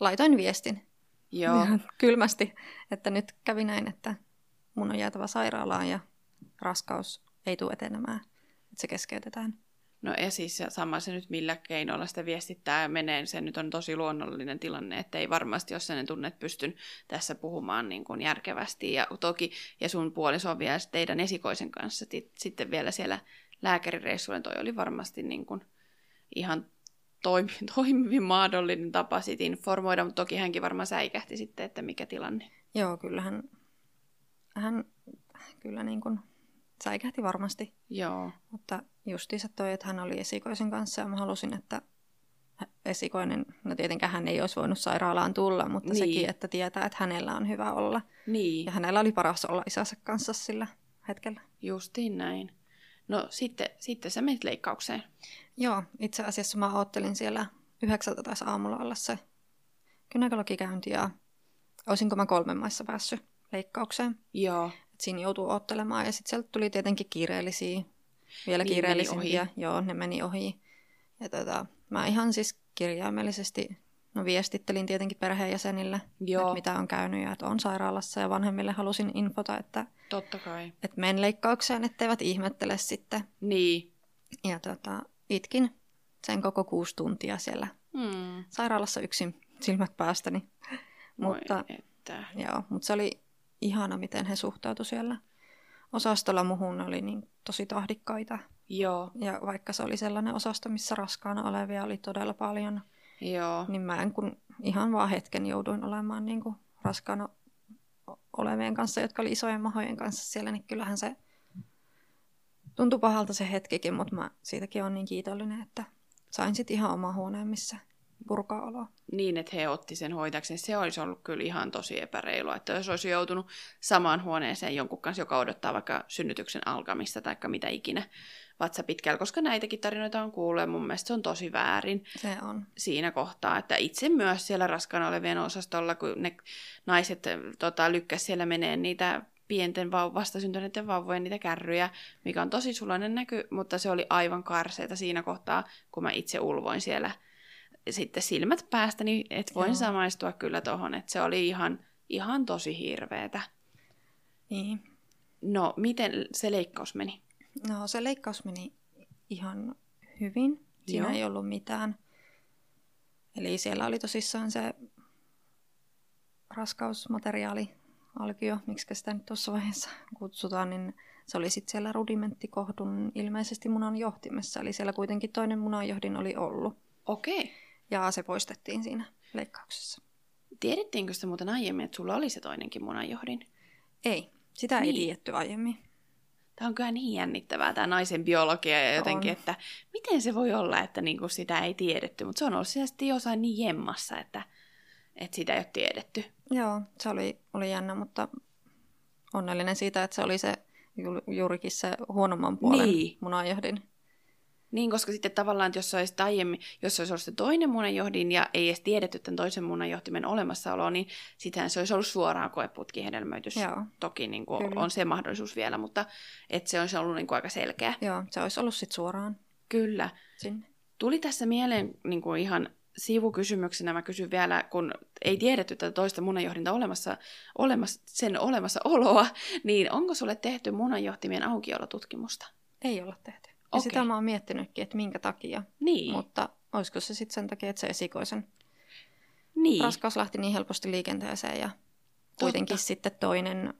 Laitoin viestin Joo. Ihan kylmästi, että nyt kävi näin, että mun on jäätävä sairaalaan ja raskaus ei tule etenemään, että se keskeytetään. No ja siis sama se nyt millä keinoilla sitä viestittää menee, se nyt on tosi luonnollinen tilanne, että ei varmasti, jos sen tunnet pystyn tässä puhumaan niin kuin järkevästi. Ja toki, ja sun puoliso on vielä teidän esikoisen kanssa sitten vielä siellä lääkärireissuilla, toi oli varmasti niin kuin ihan toimi, toimivin mahdollinen tapa sit informoida, mutta toki hänkin varmaan säikähti sitten, että mikä tilanne. Joo, kyllähän hän kyllä niin kuin säikähti varmasti. Joo. Mutta justiinsa toi, että hän oli esikoisen kanssa ja mä halusin, että esikoinen, no tietenkään hän ei olisi voinut sairaalaan tulla, mutta niin. sekin, että tietää, että hänellä on hyvä olla. Niin. Ja hänellä oli paras olla isänsä kanssa sillä hetkellä. Justiin näin. No sitten, sitten sä menit leikkaukseen. Joo, itse asiassa mä oottelin siellä yhdeksältä taas aamulla olla se kynäkologikäynti ja olisinko mä kolmen maissa päässyt leikkaukseen. Joo. Et siinä joutuu ottelemaan ja sitten sieltä tuli tietenkin kiireellisiä, vielä niin. Joo, ne meni ohi. Ja tota, mä ihan siis kirjaimellisesti no viestittelin tietenkin perheenjäsenille, että mitä on käynyt ja että on sairaalassa ja vanhemmille halusin infota, että, Totta kai. että men leikkaukseen, etteivät ihmettele sitten. Niin. Ja tota, itkin sen koko kuusi tuntia siellä hmm. sairaalassa yksin silmät päästäni. mutta, että. Joo, mutta se oli ihana, miten he suhtautuivat siellä osastolla muhun, oli niin tosi tahdikkaita. Joo. Ja vaikka se oli sellainen osasto, missä raskaana olevia oli todella paljon, Joo. niin mä en kun ihan vaan hetken jouduin olemaan niin kuin raskaana olevien kanssa, jotka oli isojen mahojen kanssa siellä, niin kyllähän se tuntui pahalta se hetkikin, mutta mä siitäkin on niin kiitollinen, että sain sitten ihan oma huoneen, missä purkaa oloa. Niin, että he otti sen hoitakseen. Se olisi ollut kyllä ihan tosi epäreilua, että jos olisi joutunut samaan huoneeseen jonkun kanssa, joka odottaa vaikka synnytyksen alkamista tai mitä ikinä vatsa pitkällä, koska näitäkin tarinoita on kuullut ja mun mielestä se on tosi väärin se on. siinä kohtaa, että itse myös siellä raskaana olevien osastolla, kun ne naiset tota, lykkäs siellä menee niitä pienten vau- vastasyntyneiden vauvojen niitä kärryjä, mikä on tosi suloinen näky, mutta se oli aivan karseita siinä kohtaa, kun mä itse ulvoin siellä sitten silmät päästä, niin et voin Joo. samaistua kyllä tohon, että se oli ihan, ihan tosi hirveetä. Niin. No, miten se leikkaus meni? No, se leikkaus meni ihan hyvin. Siinä Joo. ei ollut mitään. Eli siellä oli tosissaan se raskausmateriaali alkio, miksi sitä nyt tuossa vaiheessa kutsutaan, niin se oli sitten siellä rudimenttikohdun ilmeisesti munan johtimessa. Eli siellä kuitenkin toinen munanjohdin oli ollut. Okei. Okay. Ja se poistettiin siinä leikkauksessa. Tiedettiinkö sitä muuten aiemmin, että sulla oli se toinenkin munanjohdin? Ei, sitä niin. ei tiedetty aiemmin. Tämä on kyllä niin jännittävää, tämä naisen biologia ja jotenkin, on. että miten se voi olla, että niinku sitä ei tiedetty. Mutta se on ollut sitten jossain niin jemmassa, että, että sitä ei ole tiedetty. Joo, se oli, oli jännä, mutta onnellinen siitä, että se oli se ju, juurikin se huonomman puolen niin. munanjohdin. Niin, koska sitten tavallaan, että jos olisi aiemmin, jos olisi ollut se toinen munanjohdin ja ei edes tiedetty tämän toisen munanjohtimen olemassaoloa, niin sittenhän se olisi ollut suoraan koeputkihedelmöitys. Joo. Toki niin kuin, Kyllä. on se mahdollisuus vielä, mutta että se olisi ollut niin kuin aika selkeä. Joo, se olisi ollut sitten suoraan Kyllä. sinne. Tuli tässä mieleen niin kuin ihan sivukysymyksenä, mä kysyn vielä, kun ei tiedetty tätä toista munanjohdinta olemassa, olemassa, sen olemassaoloa, niin onko sulle tehty munanjohtimien aukiolotutkimusta? Ei olla tehty. Ja Okei. sitä mä oon miettinytkin, että minkä takia. Niin, Mutta olisiko se sitten sen takia, että se esikoisen niin. raskaus lähti niin helposti liikenteeseen ja kuitenkin sitten toinen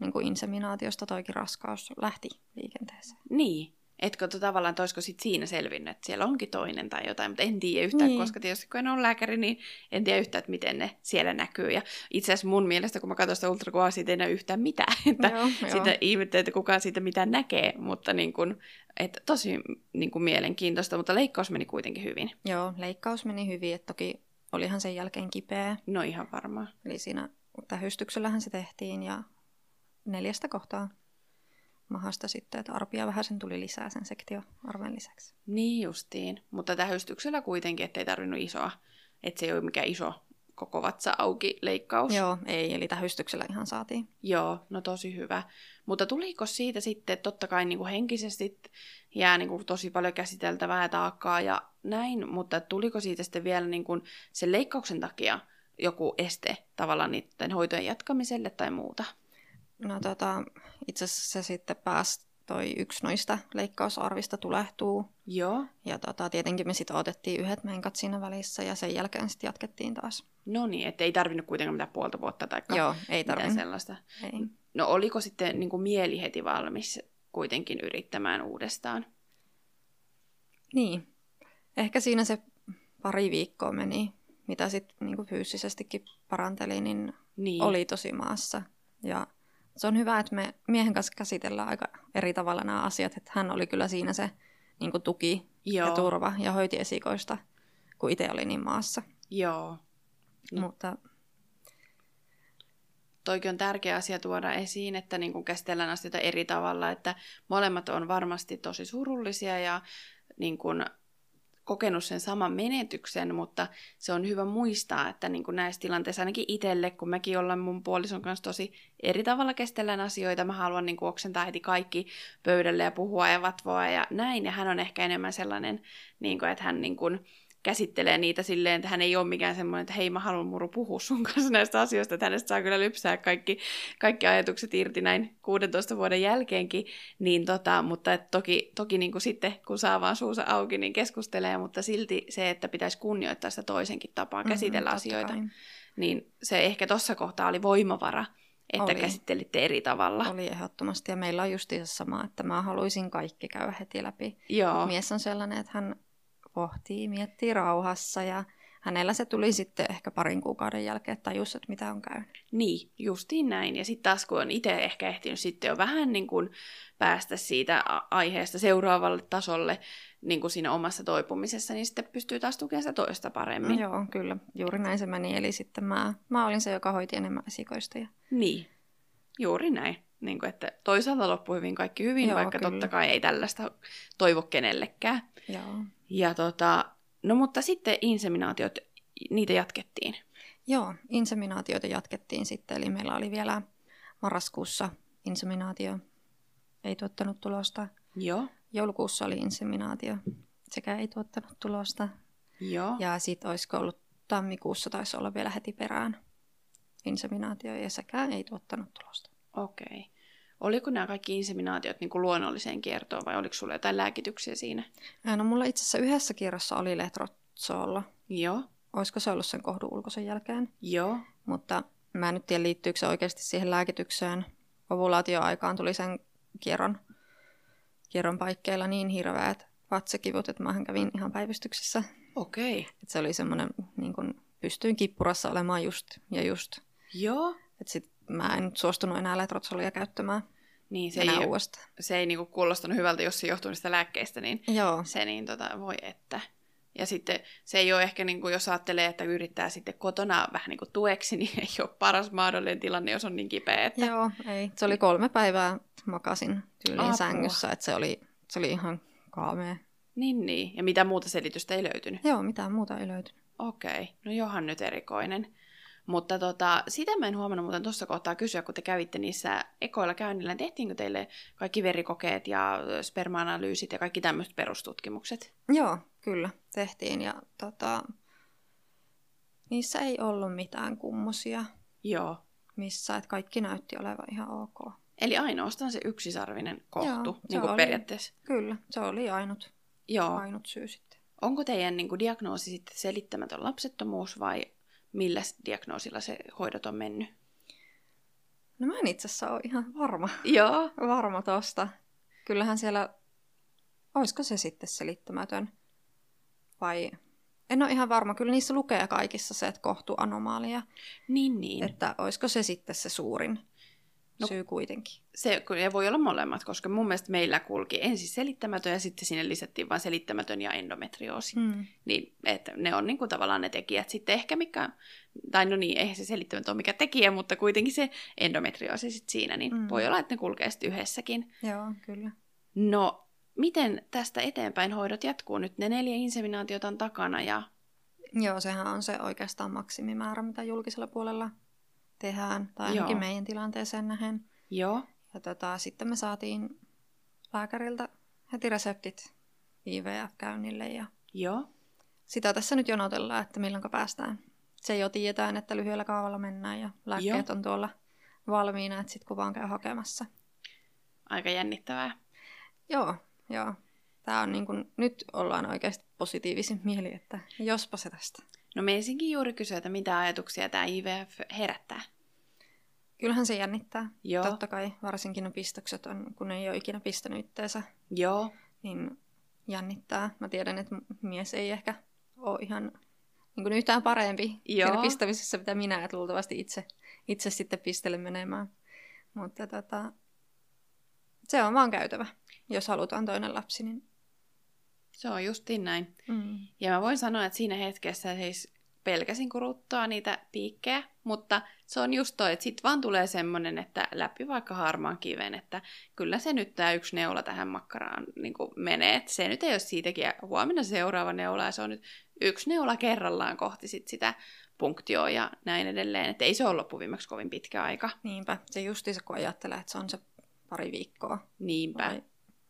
niin kuin inseminaatiosta toikin raskaus lähti liikenteeseen. Niin. Etkö to, tavallaan, että olisiko sit siinä selvinnyt, että siellä onkin toinen tai jotain, mutta en tiedä yhtään, niin. Koska tietysti kun en ole lääkäri, niin en tiedä yhtään, että miten ne siellä näkyy. Ja itse asiassa mun mielestä, kun mä katson sitä ultrakuvaa, siitä ei näy yhtään mitään. Että Joo, sitä joo. ihmettelee, että kukaan siitä mitään näkee, mutta niin kun, että tosi niin kun mielenkiintoista, mutta leikkaus meni kuitenkin hyvin. Joo, leikkaus meni hyvin, että toki olihan sen jälkeen kipeä. No ihan varmaan. Eli siinä tähystyksellähän se tehtiin ja neljästä kohtaa mahasta sitten, että arpia vähän sen tuli lisää sen sektioarven lisäksi. Niin justiin, mutta tähystyksellä kuitenkin, ettei tarvinnut isoa, että se ei ole mikään iso koko vatsa auki leikkaus. Joo, ei, eli tähystyksellä ihan saatiin. Joo, no tosi hyvä. Mutta tuliko siitä sitten, että totta kai niin kuin henkisesti jää niin kuin tosi paljon käsiteltävää taakkaa ja näin, mutta tuliko siitä sitten vielä niin kuin sen leikkauksen takia joku este tavallaan niiden hoitojen jatkamiselle tai muuta? No tota, itse asiassa se sitten pääsi toi yksi noista leikkausarvista tulehtuu. Joo, Ja tota, tietenkin me sitten otettiin yhdet menkat siinä välissä ja sen jälkeen sitten jatkettiin taas. no niin, että ei tarvinnut kuitenkaan mitään puolta vuotta tai Joo, ei tarvinnut. sellaista. Ei. No oliko sitten niin kuin mieli heti valmis kuitenkin yrittämään uudestaan? Niin. Ehkä siinä se pari viikkoa meni, mitä sitten niinku fyysisestikin paranteli, niin, Niin. oli tosi maassa. Ja se on hyvä, että me miehen kanssa käsitellään aika eri tavalla nämä asiat. Että hän oli kyllä siinä se niinku tuki Joo, ja turva ja hoiti esikoista, kun itse oli niin maassa. joo. Mm. Mutta toikin on tärkeä asia tuoda esiin, että niin kuin käsitellään asioita eri tavalla, että molemmat on varmasti tosi surullisia ja niin kuin kokenut sen saman menetyksen, mutta se on hyvä muistaa, että niin kuin näissä tilanteissa ainakin itselle, kun mekin ollaan mun puolison kanssa tosi eri tavalla käsitellään asioita, mä haluan niin kuin oksentaa heti kaikki pöydälle ja puhua ja vatvoa ja näin, ja hän on ehkä enemmän sellainen, niin kuin, että hän niin kuin, käsittelee niitä silleen, että hän ei ole mikään semmoinen, että hei mä haluan muru puhua sun kanssa näistä asioista, että hänestä saa kyllä lypsää kaikki, kaikki ajatukset irti näin 16 vuoden jälkeenkin, niin tota, mutta et toki, toki niin kuin sitten kun saa vaan suusa auki, niin keskustelee, mutta silti se, että pitäisi kunnioittaa sitä toisenkin tapaa käsitellä Mhm, totta asioita, kai. niin se ehkä tuossa kohtaa oli voimavara, että Oli. käsittelitte eri tavalla. Oli ehdottomasti. Ja meillä on justiinsa sama, että mä haluaisin kaikki käydä heti läpi. Joo, Mies on sellainen, että hän pohtii, miettii rauhassa ja hänellä se tuli sitten ehkä parin kuukauden jälkeen, että tajus, että mitä on käynyt. Niin, justiin näin. Ja sitten taas kun on itse ehkä ehtinyt sitten jo vähän niin kuin päästä siitä aiheesta seuraavalle tasolle niin kuin siinä omassa toipumisessa, niin sitten pystyy taas tukemaan sitä toista paremmin. Joo, kyllä. Juuri näin se meni. Eli sitten mä, mä olin se, joka hoiti enemmän esikoista. Ja... Niin, juuri näin. Niin kuin, että toisaalta loppui hyvin kaikki hyvin, Joo, vaikka kyllä. totta kai ei tällaista toivo kenellekään. Joo. Ja tota, no mutta sitten inseminaatiot, niitä jatkettiin. Joo, inseminaatioita jatkettiin sitten. Eli meillä oli vielä marraskuussa inseminaatio. Ei tuottanut tulosta. Joo, Joulukuussa oli inseminaatio. Sekä ei tuottanut tulosta. joo. Ja sitten olisiko ollut tammikuussa taisi olla vielä heti perään inseminaatio ja sekään ei tuottanut tulosta. Okei. Oliko nämä kaikki inseminaatiot niin kuin luonnolliseen kiertoon vai oliko sulla jotain lääkityksiä siinä? No mulla itse asiassa yhdessä kierrossa oli letrozoolla. Joo, Olisiko se ollut sen kohdun ulkoisen jälkeen? joo, Mutta mä en nyt tiedä liittyykö se oikeasti siihen lääkitykseen. Ovulaatioaikaan tuli sen kierron, kierron paikkeilla niin hirveät vatsakivut, että mähän kävin ihan päivystyksessä. okei. Et se oli semmoinen, niin kun pystyin kippurassa olemaan just ja just. Joo. Et sit mä en nyt suostunut enää letrozolia käyttämään Niin, se ei, uudestaan. se ei niinku kuulostanut hyvältä, jos se johtuu niistä lääkkeistä, niin Joo, se niin tota, voi että. Ja sitten se ei ole ehkä, niin kuin, jos ajattelee, että yrittää sitten kotona vähän niin kuin tueksi, niin ei ole paras mahdollinen tilanne, jos on niin kipeä. Että... Joo, ei. Se oli kolme päivää makasin tyyliin Apua. sängyssä, että se oli, se oli ihan kaamea. Niin, niin. Ja mitä muuta selitystä ei löytynyt? Joo, mitään muuta ei löytynyt. Okei, no johan nyt erikoinen. Mutta tota, sitä mä en huomannut muuten tuossa kohtaa kysyä, kun te kävitte niissä ekoilla käynnillä. Tehtiinkö teille kaikki verikokeet ja sperma-analyysit ja kaikki tämmöiset perustutkimukset? Joo, kyllä, tehtiin. Ja tota, niissä ei ollut mitään kummosia Joo. missä, että kaikki näytti olevan ihan ok. Eli ainoastaan se yksisarvinen kohtu, Joo, niin kuin oli- periaatteessa. Kyllä, se oli ainut, Joo. ainut syy sitten. Onko teidän niin kuin, diagnoosi sitten selittämätön lapsettomuus vai millä diagnoosilla se hoidot on mennyt? No mä en itse asiassa ole ihan varma, Joo. varma tosta. Kyllähän siellä, olisiko se sitten selittämätön vai... En ole ihan varma, kyllä niissä lukee kaikissa se, että kohtuanomaalia, Niin, niin. että olisiko se sitten se suurin No- syy kuitenkin. Se kyllä voi olla molemmat, koska mun mielestä meillä kulki ensin selittämätön ja sitten sinne lisättiin vain selittämätön ja endometrioosi. Mm. Niin, että ne on niin kuin tavallaan ne tekijät sitten ehkä mikä, tai no niin, eihän se selittämätön ole mikä tekijä, mutta kuitenkin se endometrioosi sitten siinä, niin Mm. voi olla, että ne kulkee sitten yhdessäkin. Joo, kyllä. No, miten tästä eteenpäin hoidot jatkuu nyt? Ne neljä inseminaatiota on takana ja Joo, sehän on se oikeastaan maksimimäärä, mitä julkisella puolella tehdään, tai ainakin Joo. meidän tilanteeseen nähen. joo, Ja tota, sitten me saatiin lääkäriltä heti reseptit IVF-käynnille ja joo, sitä tässä nyt jonotellaan, että milloin päästään. Se jo tiedetään, että lyhyellä kaavalla mennään ja lääkkeet on tuolla valmiina, että sitten kun vaan käy hakemassa. aika jännittävää. Joo, joo. Tämä on niin kuin, nyt ollaan oikeasti positiivisin mieli, että jospa se tästä. No meisinkin juuri kysyä, että mitä ajatuksia tämä IVF herättää. Kyllähän se jännittää. Joo, Totta kai, varsinkin ne pistokset on, kun ei ole ikinä pistänyt itteensä, joo, niin jännittää. Mä tiedän, että mies ei ehkä ole ihan niin kuin yhtään parempi Joo. siinä pistämisessä, mitä minä, että luultavasti itse, itse sitten pistelen menemään. Mutta tota, se on vaan käytävä. Jos halutaan toinen lapsi, niin se on justiin näin. mm. Ja mä voin sanoa, että siinä hetkessä siis pelkäsin kuruttaa niitä piikkejä, mutta se on just toi, että sit vaan tulee semmonen, että läpi vaikka harmaan kiven, että kyllä se nyt tämä yksi neula tähän makkaraan niin menee, että se nyt ei ole siitäkin ja huomenna seuraava neula ja se on nyt yksi neula kerrallaan kohti sit sitä punktioa ja näin edelleen, että ei se ole loppuviimeksi kovin pitkä aika. niinpä. Se justiinsa, kun ajattelee, että se on se pari viikkoa, Niinpä. vai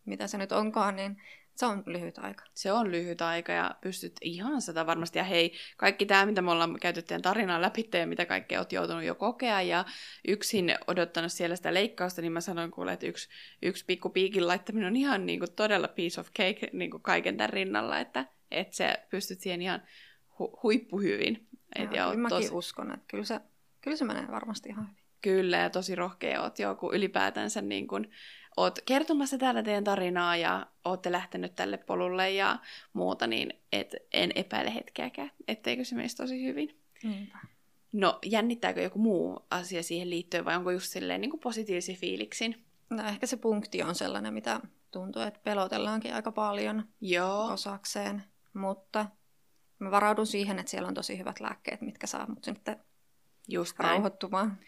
mitä se nyt onkaan, niin se on lyhyt aika. Se on lyhyt aika ja pystyt ihan sitä varmasti. Ja hei, kaikki tämä, mitä me ollaan käyty teidän tarinaa läpi ja mitä kaikkea oot joutunut jo kokea ja yksin odottanut siellä sitä leikkausta, niin mä sanoin kuule, että yksi, yksi pikku piikin laittaminen on ihan niin kuin todella piece of cake niin kuin kaiken tämän rinnalla, että, että sä pystyt siihen ihan hu- huippuhyvin. Et, Ja, ja mäkin tosi, uskon, että kyllä se, kyllä se menee varmasti ihan hyvin. kyllä, ja tosi rohkea oot jo, kun ylipäätänsä niin kuin, oot kertomassa täällä teidän tarinaa ja ootte lähtenyt tälle polulle ja muuta, niin et, en epäile hetkeäkään, etteikö se menisi tosi hyvin. Niinpä. No, jännittääkö joku muu asia siihen liittyen vai onko just silleen niin kuin positiivisi fiiliksin? No ehkä se punkti on sellainen, mitä tuntuu, että pelotellaankin aika paljon Joo, osakseen, mutta mä varaudun siihen, että siellä on tosi hyvät lääkkeet, mitkä saa mut sitten just näin. rauhoittumaan.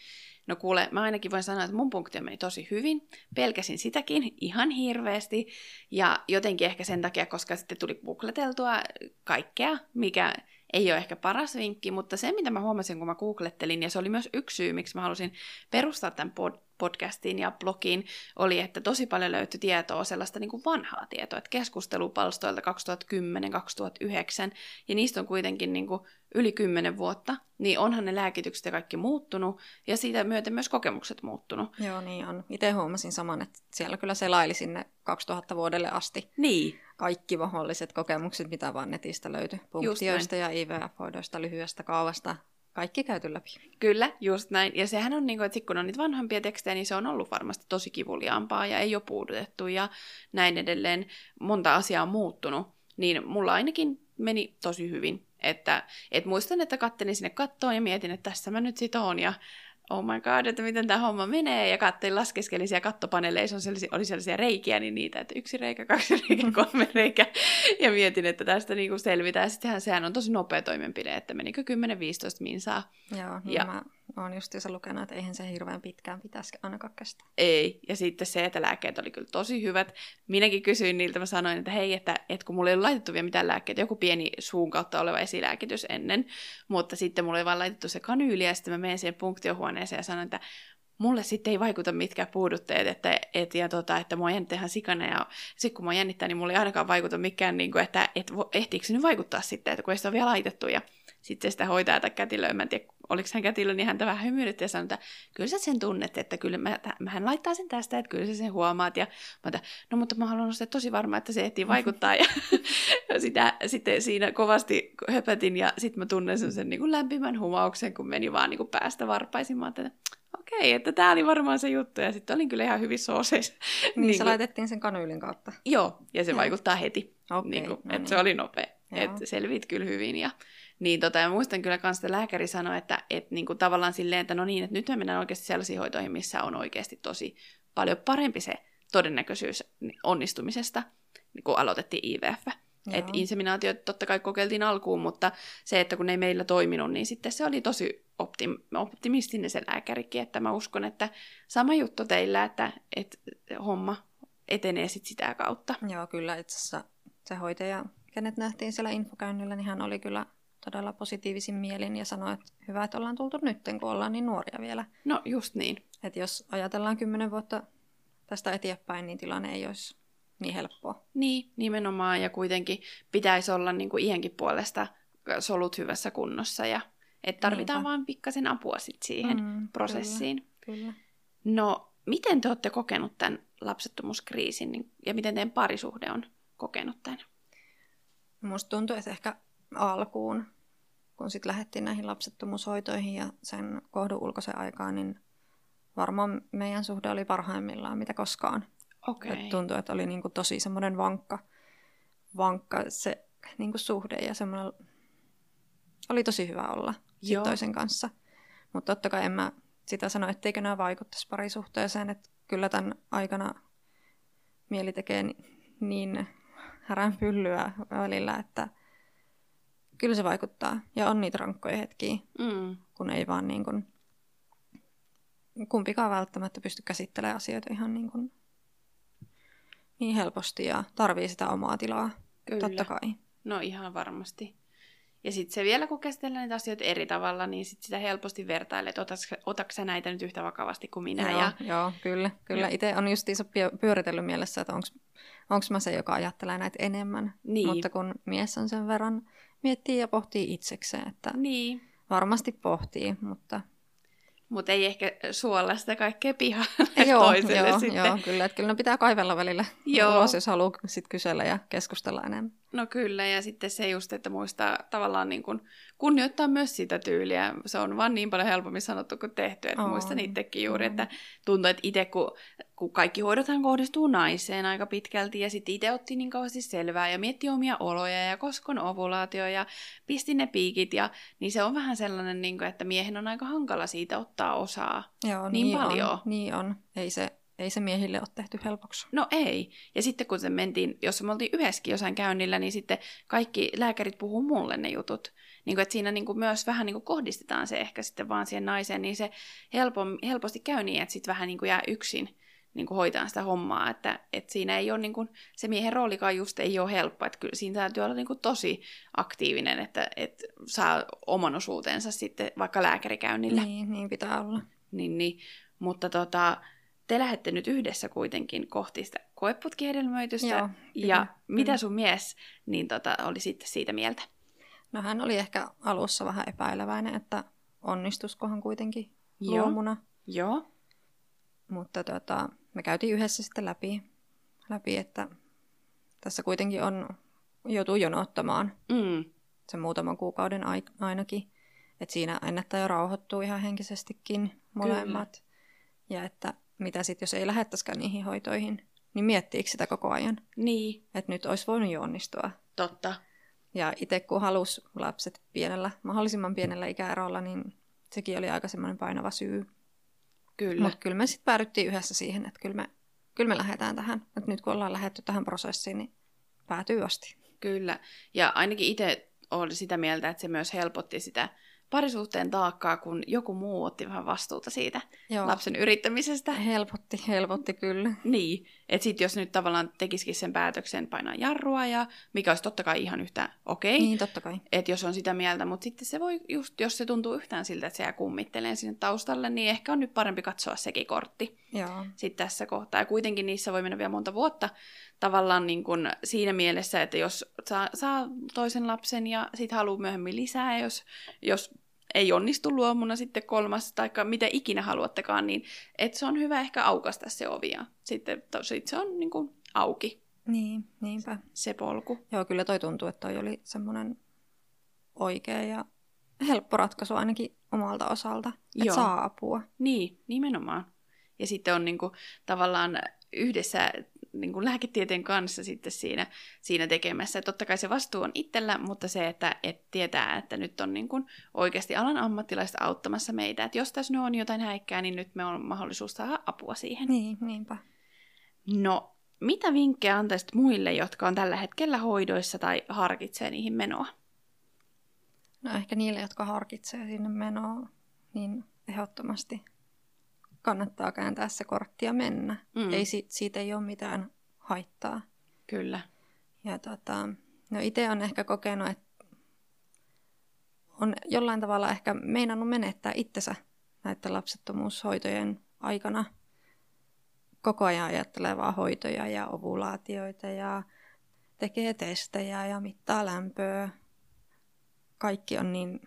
No kuule, mä ainakin voin sanoa, että mun punkti meni tosi hyvin. Pelkäsin sitäkin ihan hirveästi. Ja jotenkin ehkä sen takia, koska sitten tuli googleteltua kaikkea, mikä ei ole ehkä paras vinkki, mutta se, mitä mä huomasin, kun mä googlettelin, ja se oli myös yksi syy, miksi mä halusin perustaa tämän pod- podcastiin ja blogiin, oli, että tosi paljon löytyi tietoa, sellaista niin kuin vanhaa tietoa, että keskustelupalstoilta 2010-2009, ja niistä on kuitenkin niin kuin yli 10 vuotta, niin onhan ne lääkitykset ja kaikki muuttunut, ja siitä myöten myös kokemukset muuttunut. Joo, niin on. Itse huomasin saman, että siellä kyllä selaili sinne 2000 vuodelle asti Niin, kaikki mahdolliset kokemukset, mitä vaan netistä löytyi. Punktioista ja IVF-hoidoista, lyhyestä kaavasta. Kaikki käyty läpi. Kyllä, just näin. Ja sehän on niin kuin, että kun on niitä vanhempia tekstejä, niin se on ollut varmasti tosi kivuliaampaa ja ei ole puudutettu ja näin edelleen. Monta asiaa on muuttunut. Niin mulla ainakin meni tosi hyvin. Että et muistan, että kattelin sinne kattoon ja mietin, että tässä mä nyt sit oon ja oh my god, että miten tämä homma menee. Ja kattelin, laskeskelin siellä kattopaneeleissa, on sellaisia, oli sellaisia reikiä, niin niitä, että yksi reikä, kaksi reikä, kolme reikä. Ja mietin, että tästä niinku selvitään. Ja sittenhän sehän on tosi nopea toimenpide, että menikö 10-15 minsaa. Joo, niin Ja- mä olen justiinsa lukenut, että eihän se hirveän pitkään pitäisi ainakaan kestää. Ei. Ja sitten se, että lääkkeet oli kyllä tosi hyvät. Minäkin kysyin niiltä, mä sanoin, että hei, että, että kun mulla ei ole laitettu vielä mitään lääkkeitä, joku pieni suun kautta oleva esilääkitys ennen, mutta sitten mulla ei vaan laitettu se kanyyli, ja sitten mä menen siihen punktiohuoneeseen ja sanoin, että mulle sitten ei vaikuta mitkään puudutteet, että, et, ja tota, että mua jännittää ihan sikana, ja sitten kun mua jännittää, niin mulle ei ainakaan vaikuta mikään, niin kuin, että et, ehtiikö se nyt vaikuttaa sitten, että kun ei sitä vielä laitettu, ja sitten sitä hoitaa tai kätilöä, mä en tiedä, oliko hän kätilö, niin häntä vähän hymyilytti ja sanoi, että kyllä sä sen tunnet, että kyllä mä, hän laittaa sen tästä, että kyllä sä sen huomaat. Ja mä että, no mutta mä haluan olla tosi varma, että se ehtii vaikuttaa. Ja sitä, sitten siinä kovasti höpötin ja sitten mä tunnen sen niin kuin lämpimän humauksen, kun meni vaan niin kuin päästä varpaisin. että okei, että tämä oli varmaan se juttu. Ja sitten olin kyllä ihan hyvissä oseissa. Niin, niin se kun... laitettiin sen kanyylin kautta. Joo, ja se ja. vaikuttaa heti. Okay, niin kuin, no että niin. se oli nopea. Että selvit kyllä hyvin. Ja niin tota, ja muistan kyllä myös, että lääkäri sanoi, että et, niin kuin tavallaan silleen, että no niin, että nyt me mennään oikeasti sellaisiin hoitoihin, missä on oikeasti tosi paljon parempi se todennäköisyys onnistumisesta, niin kun aloitettiin IVF. Et inseminaatio totta kai kokeiltiin alkuun, mutta se, että kun ne ei meillä toiminut, niin sitten se oli tosi optim- optimistinen se lääkärikin, että mä uskon, että sama juttu teillä, että, että homma etenee sitten sitä kautta. Joo, kyllä itse asiassa se hoitaja, kenet nähtiin siellä infokäynnillä, niin hän oli kyllä todella positiivisin mielin ja sanoi, että hyvä, että ollaan tultu nyt, kun ollaan niin nuoria vielä. No just niin. Että jos ajatellaan kymmenen vuotta tästä eteenpäin, niin tilanne ei olisi niin helppoa. Niin, nimenomaan. Ja kuitenkin pitäisi olla niin kuin iänkin puolesta solut hyvässä kunnossa. Ja että tarvitaan Niinpä. vaan pikkasen apua sit siihen mm, prosessiin. Kyllä, kyllä. No, miten te olette kokenut tämän lapsettomuuskriisin niin, ja miten teidän parisuhde on kokenut tämän? Musta tuntuu, että ehkä alkuun kun sitten lähdettiin näihin lapsettomuushoitoihin ja sen kohdun ulkoisen aikaan, niin varmaan meidän suhde oli parhaimmillaan mitä koskaan. Okay. Et tuntui, että oli niinku tosi semmoinen vankka, vankka se niinku suhde ja semmoinen... Oli tosi hyvä olla toisen kanssa. Mutta totta kai en mä sitä sano, etteikö nämä vaikuttaisi parisuhteeseen. Että kyllä tämän aikana mieli tekee niin häränpyllyä välillä, että – kyllä se vaikuttaa. Ja on niitä rankkoja hetkiä, mm. kun ei vaan niin kuin, kumpikaan välttämättä pysty käsittelemään asioita ihan niin, kuin, niin helposti ja tarvii sitä omaa tilaa. Kyllä. Totta kai. No ihan varmasti. Ja sitten se vielä, kun käsitellään näitä asioita eri tavalla, niin sit sitä helposti vertailee, että otatko sä näitä nyt yhtä vakavasti kuin minä. Joo, ja... joo kyllä. kyllä. Itse on justiinsa pyöritellyt mielessä, että onko mä se, joka ajattelee näitä enemmän. Niin. Mutta kun mies on sen verran miettii ja pohtii itsekseen, että niin. varmasti pohtii, mutta... Mutta ei ehkä suolla sitä kaikkea pihalle joo, toiselle joo, sitten. Joo, kyllä, että kyllä ne pitää kaivella välillä joo. ulos, jos haluaa sit kysellä ja keskustella enemmän. No kyllä, ja sitten se just, että muistaa tavallaan niin kuin kunnioittaa myös sitä tyyliä. Se on vaan niin paljon helpommin sanottu kuin tehty, että oh. muistan itsekin juuri, että tuntuu, että itse kun, kun kaikki hoidothan kohdistuu naiseen aika pitkälti, ja sitten itse otti niin kauheasti selvää ja mietti omia oloja ja koskon ovulaatio ja pisti ne piikit, ja, niin se on vähän sellainen, niin kuin, että miehen on aika hankala siitä ottaa osaa Joo, niin, niin paljon. On, niin on. Ei se, ei se miehille ole tehty helpoksi. No ei. Ja sitten kun se mentiin, jos me oltiin yhdessäkin jossain käynnillä, niin sitten kaikki lääkärit puhuu mulle ne jutut. Niin kuin, että siinä niin kuin myös vähän niin kuin kohdistetaan se ehkä sitten vaan siihen naiseen, niin se helpo, helposti käy niin, että sitten vähän niin kuin jää yksin niin kuin hoitaa sitä hommaa, että, että siinä ei ole niin kuin, se miehen roolikaan just ei ole helppo, että kyllä siinä täytyy olla niin kuin tosi aktiivinen, että, että saa oman osuutensa sitten vaikka lääkärikäynnillä. Niin, niin pitää olla. Niin, niin. Mutta tota, te lähdette nyt yhdessä kuitenkin kohti sitä koeputkihedelmöitystä. Joo, ja kyllä. mitä sun mies niin tota, oli sitten siitä mieltä? No hän oli ehkä alussa vähän epäileväinen, että onnistuskohan kuitenkin Joo. luomuna. Joo. Mutta tota, me käytiin yhdessä sitten läpi, läpi että tässä kuitenkin on, joutuu jonottamaan mm. sen muutaman kuukauden ainakin. Että siinä ennättää jo rauhoittuu ihan henkisestikin molemmat. Kyllä. Ja että mitä sitten, jos ei lähettäisikään niihin hoitoihin, niin miettiikö sitä koko ajan? Niin. Että nyt olisi voinut jo onnistua. Totta. Ja itse kun halusi lapset pienellä, mahdollisimman pienellä ikäerolla, niin sekin oli aika semmoinen painava syy. Kyllä. Mutta kyllä me sitten päädyttiin yhdessä siihen, että kyllä me, kyllä me lähdetään tähän. Et nyt kun ollaan lähdetty tähän prosessiin, niin päätyy asti. Kyllä. Ja ainakin itse olin sitä mieltä, että se myös helpotti sitä parisuhteen taakkaa, kun joku muu otti vähän vastuuta siitä Joo. lapsen yrittämisestä. Helpotti, helpotti kyllä. Niin, että sitten jos nyt tavallaan tekisikin sen päätöksen painaa jarrua, ja mikä olisi totta kai ihan yhtä okei, okay, Niin, totta kai. että jos on sitä mieltä, mutta sitten se voi just, jos se tuntuu yhtään siltä, että se jää kummitteleen sinne taustalle, niin ehkä on nyt parempi katsoa sekin kortti Joo. sitten tässä kohtaa. Ja kuitenkin niissä voi mennä vielä monta vuotta tavallaan niin kuin siinä mielessä, että jos saa, saa toisen lapsen ja sitten haluaa myöhemmin lisää, jos, jos ei onnistu luomuna sitten kolmas, tai mitä ikinä haluattekaan, niin että se on hyvä ehkä aukasta se ovi, ja sitten to, sit se on niin kuin auki Niin, niinpä. se polku. Joo, kyllä toi tuntuu, että toi oli semmoinen oikea ja helppo ratkaisu ainakin omalta osalta, että Joo. saa apua. Niin, nimenomaan. Ja sitten on niin kuin, tavallaan yhdessä niin kuin lääketieteen kanssa sitten siinä, siinä tekemässä. Et totta kai se vastuu on itsellä, mutta se, että et tietää, että nyt on niin kuin oikeasti alan ammattilaiset auttamassa meitä. Että jos tässä nyt on jotain häikkää, niin nyt me on mahdollisuus saada apua siihen. Niin, niinpä. No, mitä vinkkejä antaisit muille, jotka on tällä hetkellä hoidoissa tai harkitsee niihin menoa? No ehkä niille, jotka harkitsee sinne menoa, niin ehdottomasti kannattaa kääntää se kortti ja mennä. Mm. Ei, si- siitä ei ole mitään haittaa. Kyllä. Ja tota, no itse on ehkä kokenut, että on jollain tavalla ehkä meinannut menettää itsensä näiden lapsettomuushoitojen aikana. Koko ajan ajattelee vaan hoitoja ja ovulaatioita ja tekee testejä ja mittaa lämpöä. Kaikki on niin,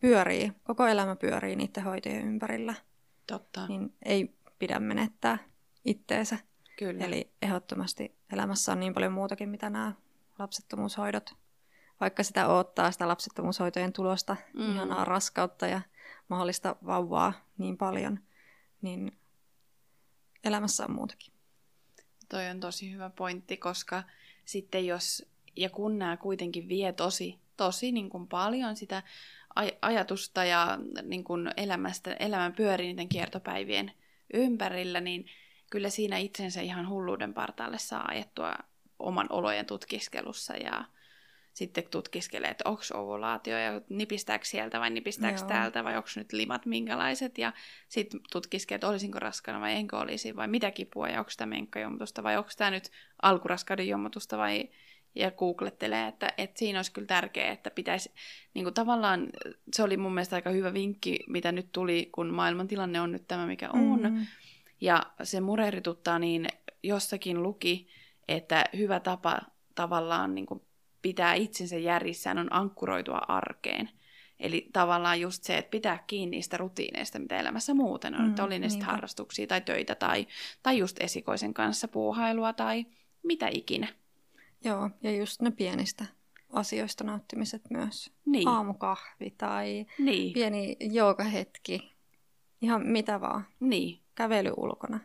pyörii, koko elämä pyörii niiden hoitojen ympärillä, Totta. niin ei pidä menettää itteensä. Kyllä. Eli ehdottomasti elämässä on niin paljon muutakin, mitä nämä lapsettomuushoidot, vaikka sitä odottaa sitä lapsettomuushoitojen tulosta, Mm. ihanaa raskautta ja mahdollista vauvaa niin paljon, niin elämässä on muutakin. Toi on tosi hyvä pointti, koska sitten jos, ja kun nämä kuitenkin vie tosi, tosi niin kuin paljon sitä aj- ajatusta ja niin kuin elämästä, elämän pyörii niiden kiertopäivien ympärillä, niin kyllä siinä itsensä ihan hulluuden partaalle saa ajettua oman olojen tutkiskelussa ja sitten tutkiskelee, että onko ovulaatio ja nipistääkö sieltä vai nipistääkö Joo. täältä vai onko nyt limat minkälaiset ja sitten tutkiskelee, että olisinko raskaana vai enkö olisi vai mitä kipua ja onko tämä menkkajommutusta vai onko tämä nyt alkuraskauden jommutusta vai ja googlettelee, että, että siinä olisi kyllä tärkeää, että pitäisi, niin kuin tavallaan se oli mun mielestä aika hyvä vinkki, mitä nyt tuli, kun maailman tilanne on nyt tämä, mikä on, Mm. ja se murehduttaa, niin jossakin luki, että hyvä tapa tavallaan niin kuin pitää itsensä järjissään on ankkuroitua arkeen. Eli tavallaan just se, että pitää kiinni niistä rutiineista, mitä elämässä muuten on. Mm, että oli ne sitten harrastuksia tai töitä tai, tai just esikoisen kanssa puuhailua tai mitä ikinä. Joo, ja just ne pienistä asioista nauttimiset myös. Niin, Aamukahvi tai niin, pieni joogahetki. Ihan mitä vaan. niin. Kävely ulkona.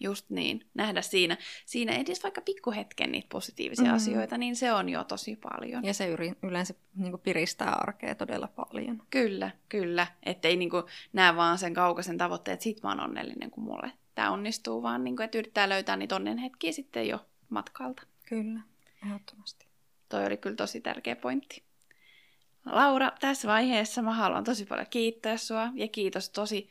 Just niin. Nähdä siinä, siinä edes vaikka pikkuhetken niitä positiivisia Mm. asioita, niin se on jo tosi paljon. Ja se yleensä niin piristää arkea todella paljon. Kyllä, kyllä. Että ei niinku näe vaan sen kaukaisen tavoitteen, että sit mä oon onnellinen, kun mulle tämä onnistuu, vaan niinku, että yrittää löytää niitä onnen hetkiä sitten jo matkalta. Kyllä, ehdottomasti. Toi oli kyllä tosi tärkeä pointti. Laura, tässä vaiheessa mä haluan tosi paljon kiittää sua ja kiitos tosi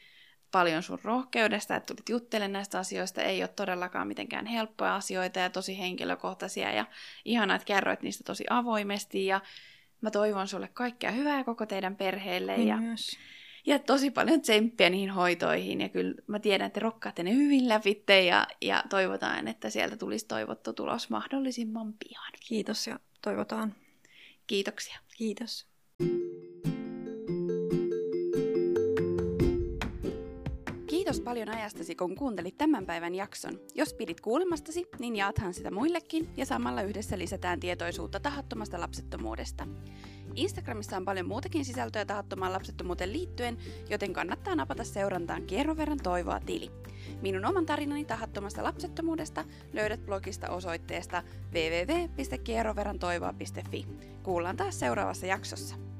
paljon sun rohkeudesta, että tulit juttelemaan näistä asioista. Ei ole todellakaan mitenkään helppoja asioita ja tosi henkilökohtaisia ja ihanaa, että kerroit niistä tosi avoimesti ja mä toivon sulle kaikkea hyvää koko teidän perheelle ja, Myös. Ja tosi paljon tsemppiä niihin hoitoihin ja kyllä mä tiedän, että te rokkaatte ne hyvin läpitte ja, ja toivotaan, että sieltä tulisi toivottu tulos mahdollisimman pian. Kiitos ja toivotaan. Kiitoksia. Kiitos. Kiitos paljon ajastasi, kun kuuntelit tämän päivän jakson. Jos pidit kuulemastasi, niin jaathan sitä muillekin ja samalla yhdessä lisätään tietoisuutta tahattomasta lapsettomuudesta. Instagramissa on paljon muutakin sisältöä tahattomaan lapsettomuuteen liittyen, joten kannattaa napata seurantaan kierron verran toivoa tili. Minun oman tarinani tahattomasta lapsettomuudesta löydät blogista osoitteesta www.kierroverrantoivoa.fi. Kuullaan taas seuraavassa jaksossa.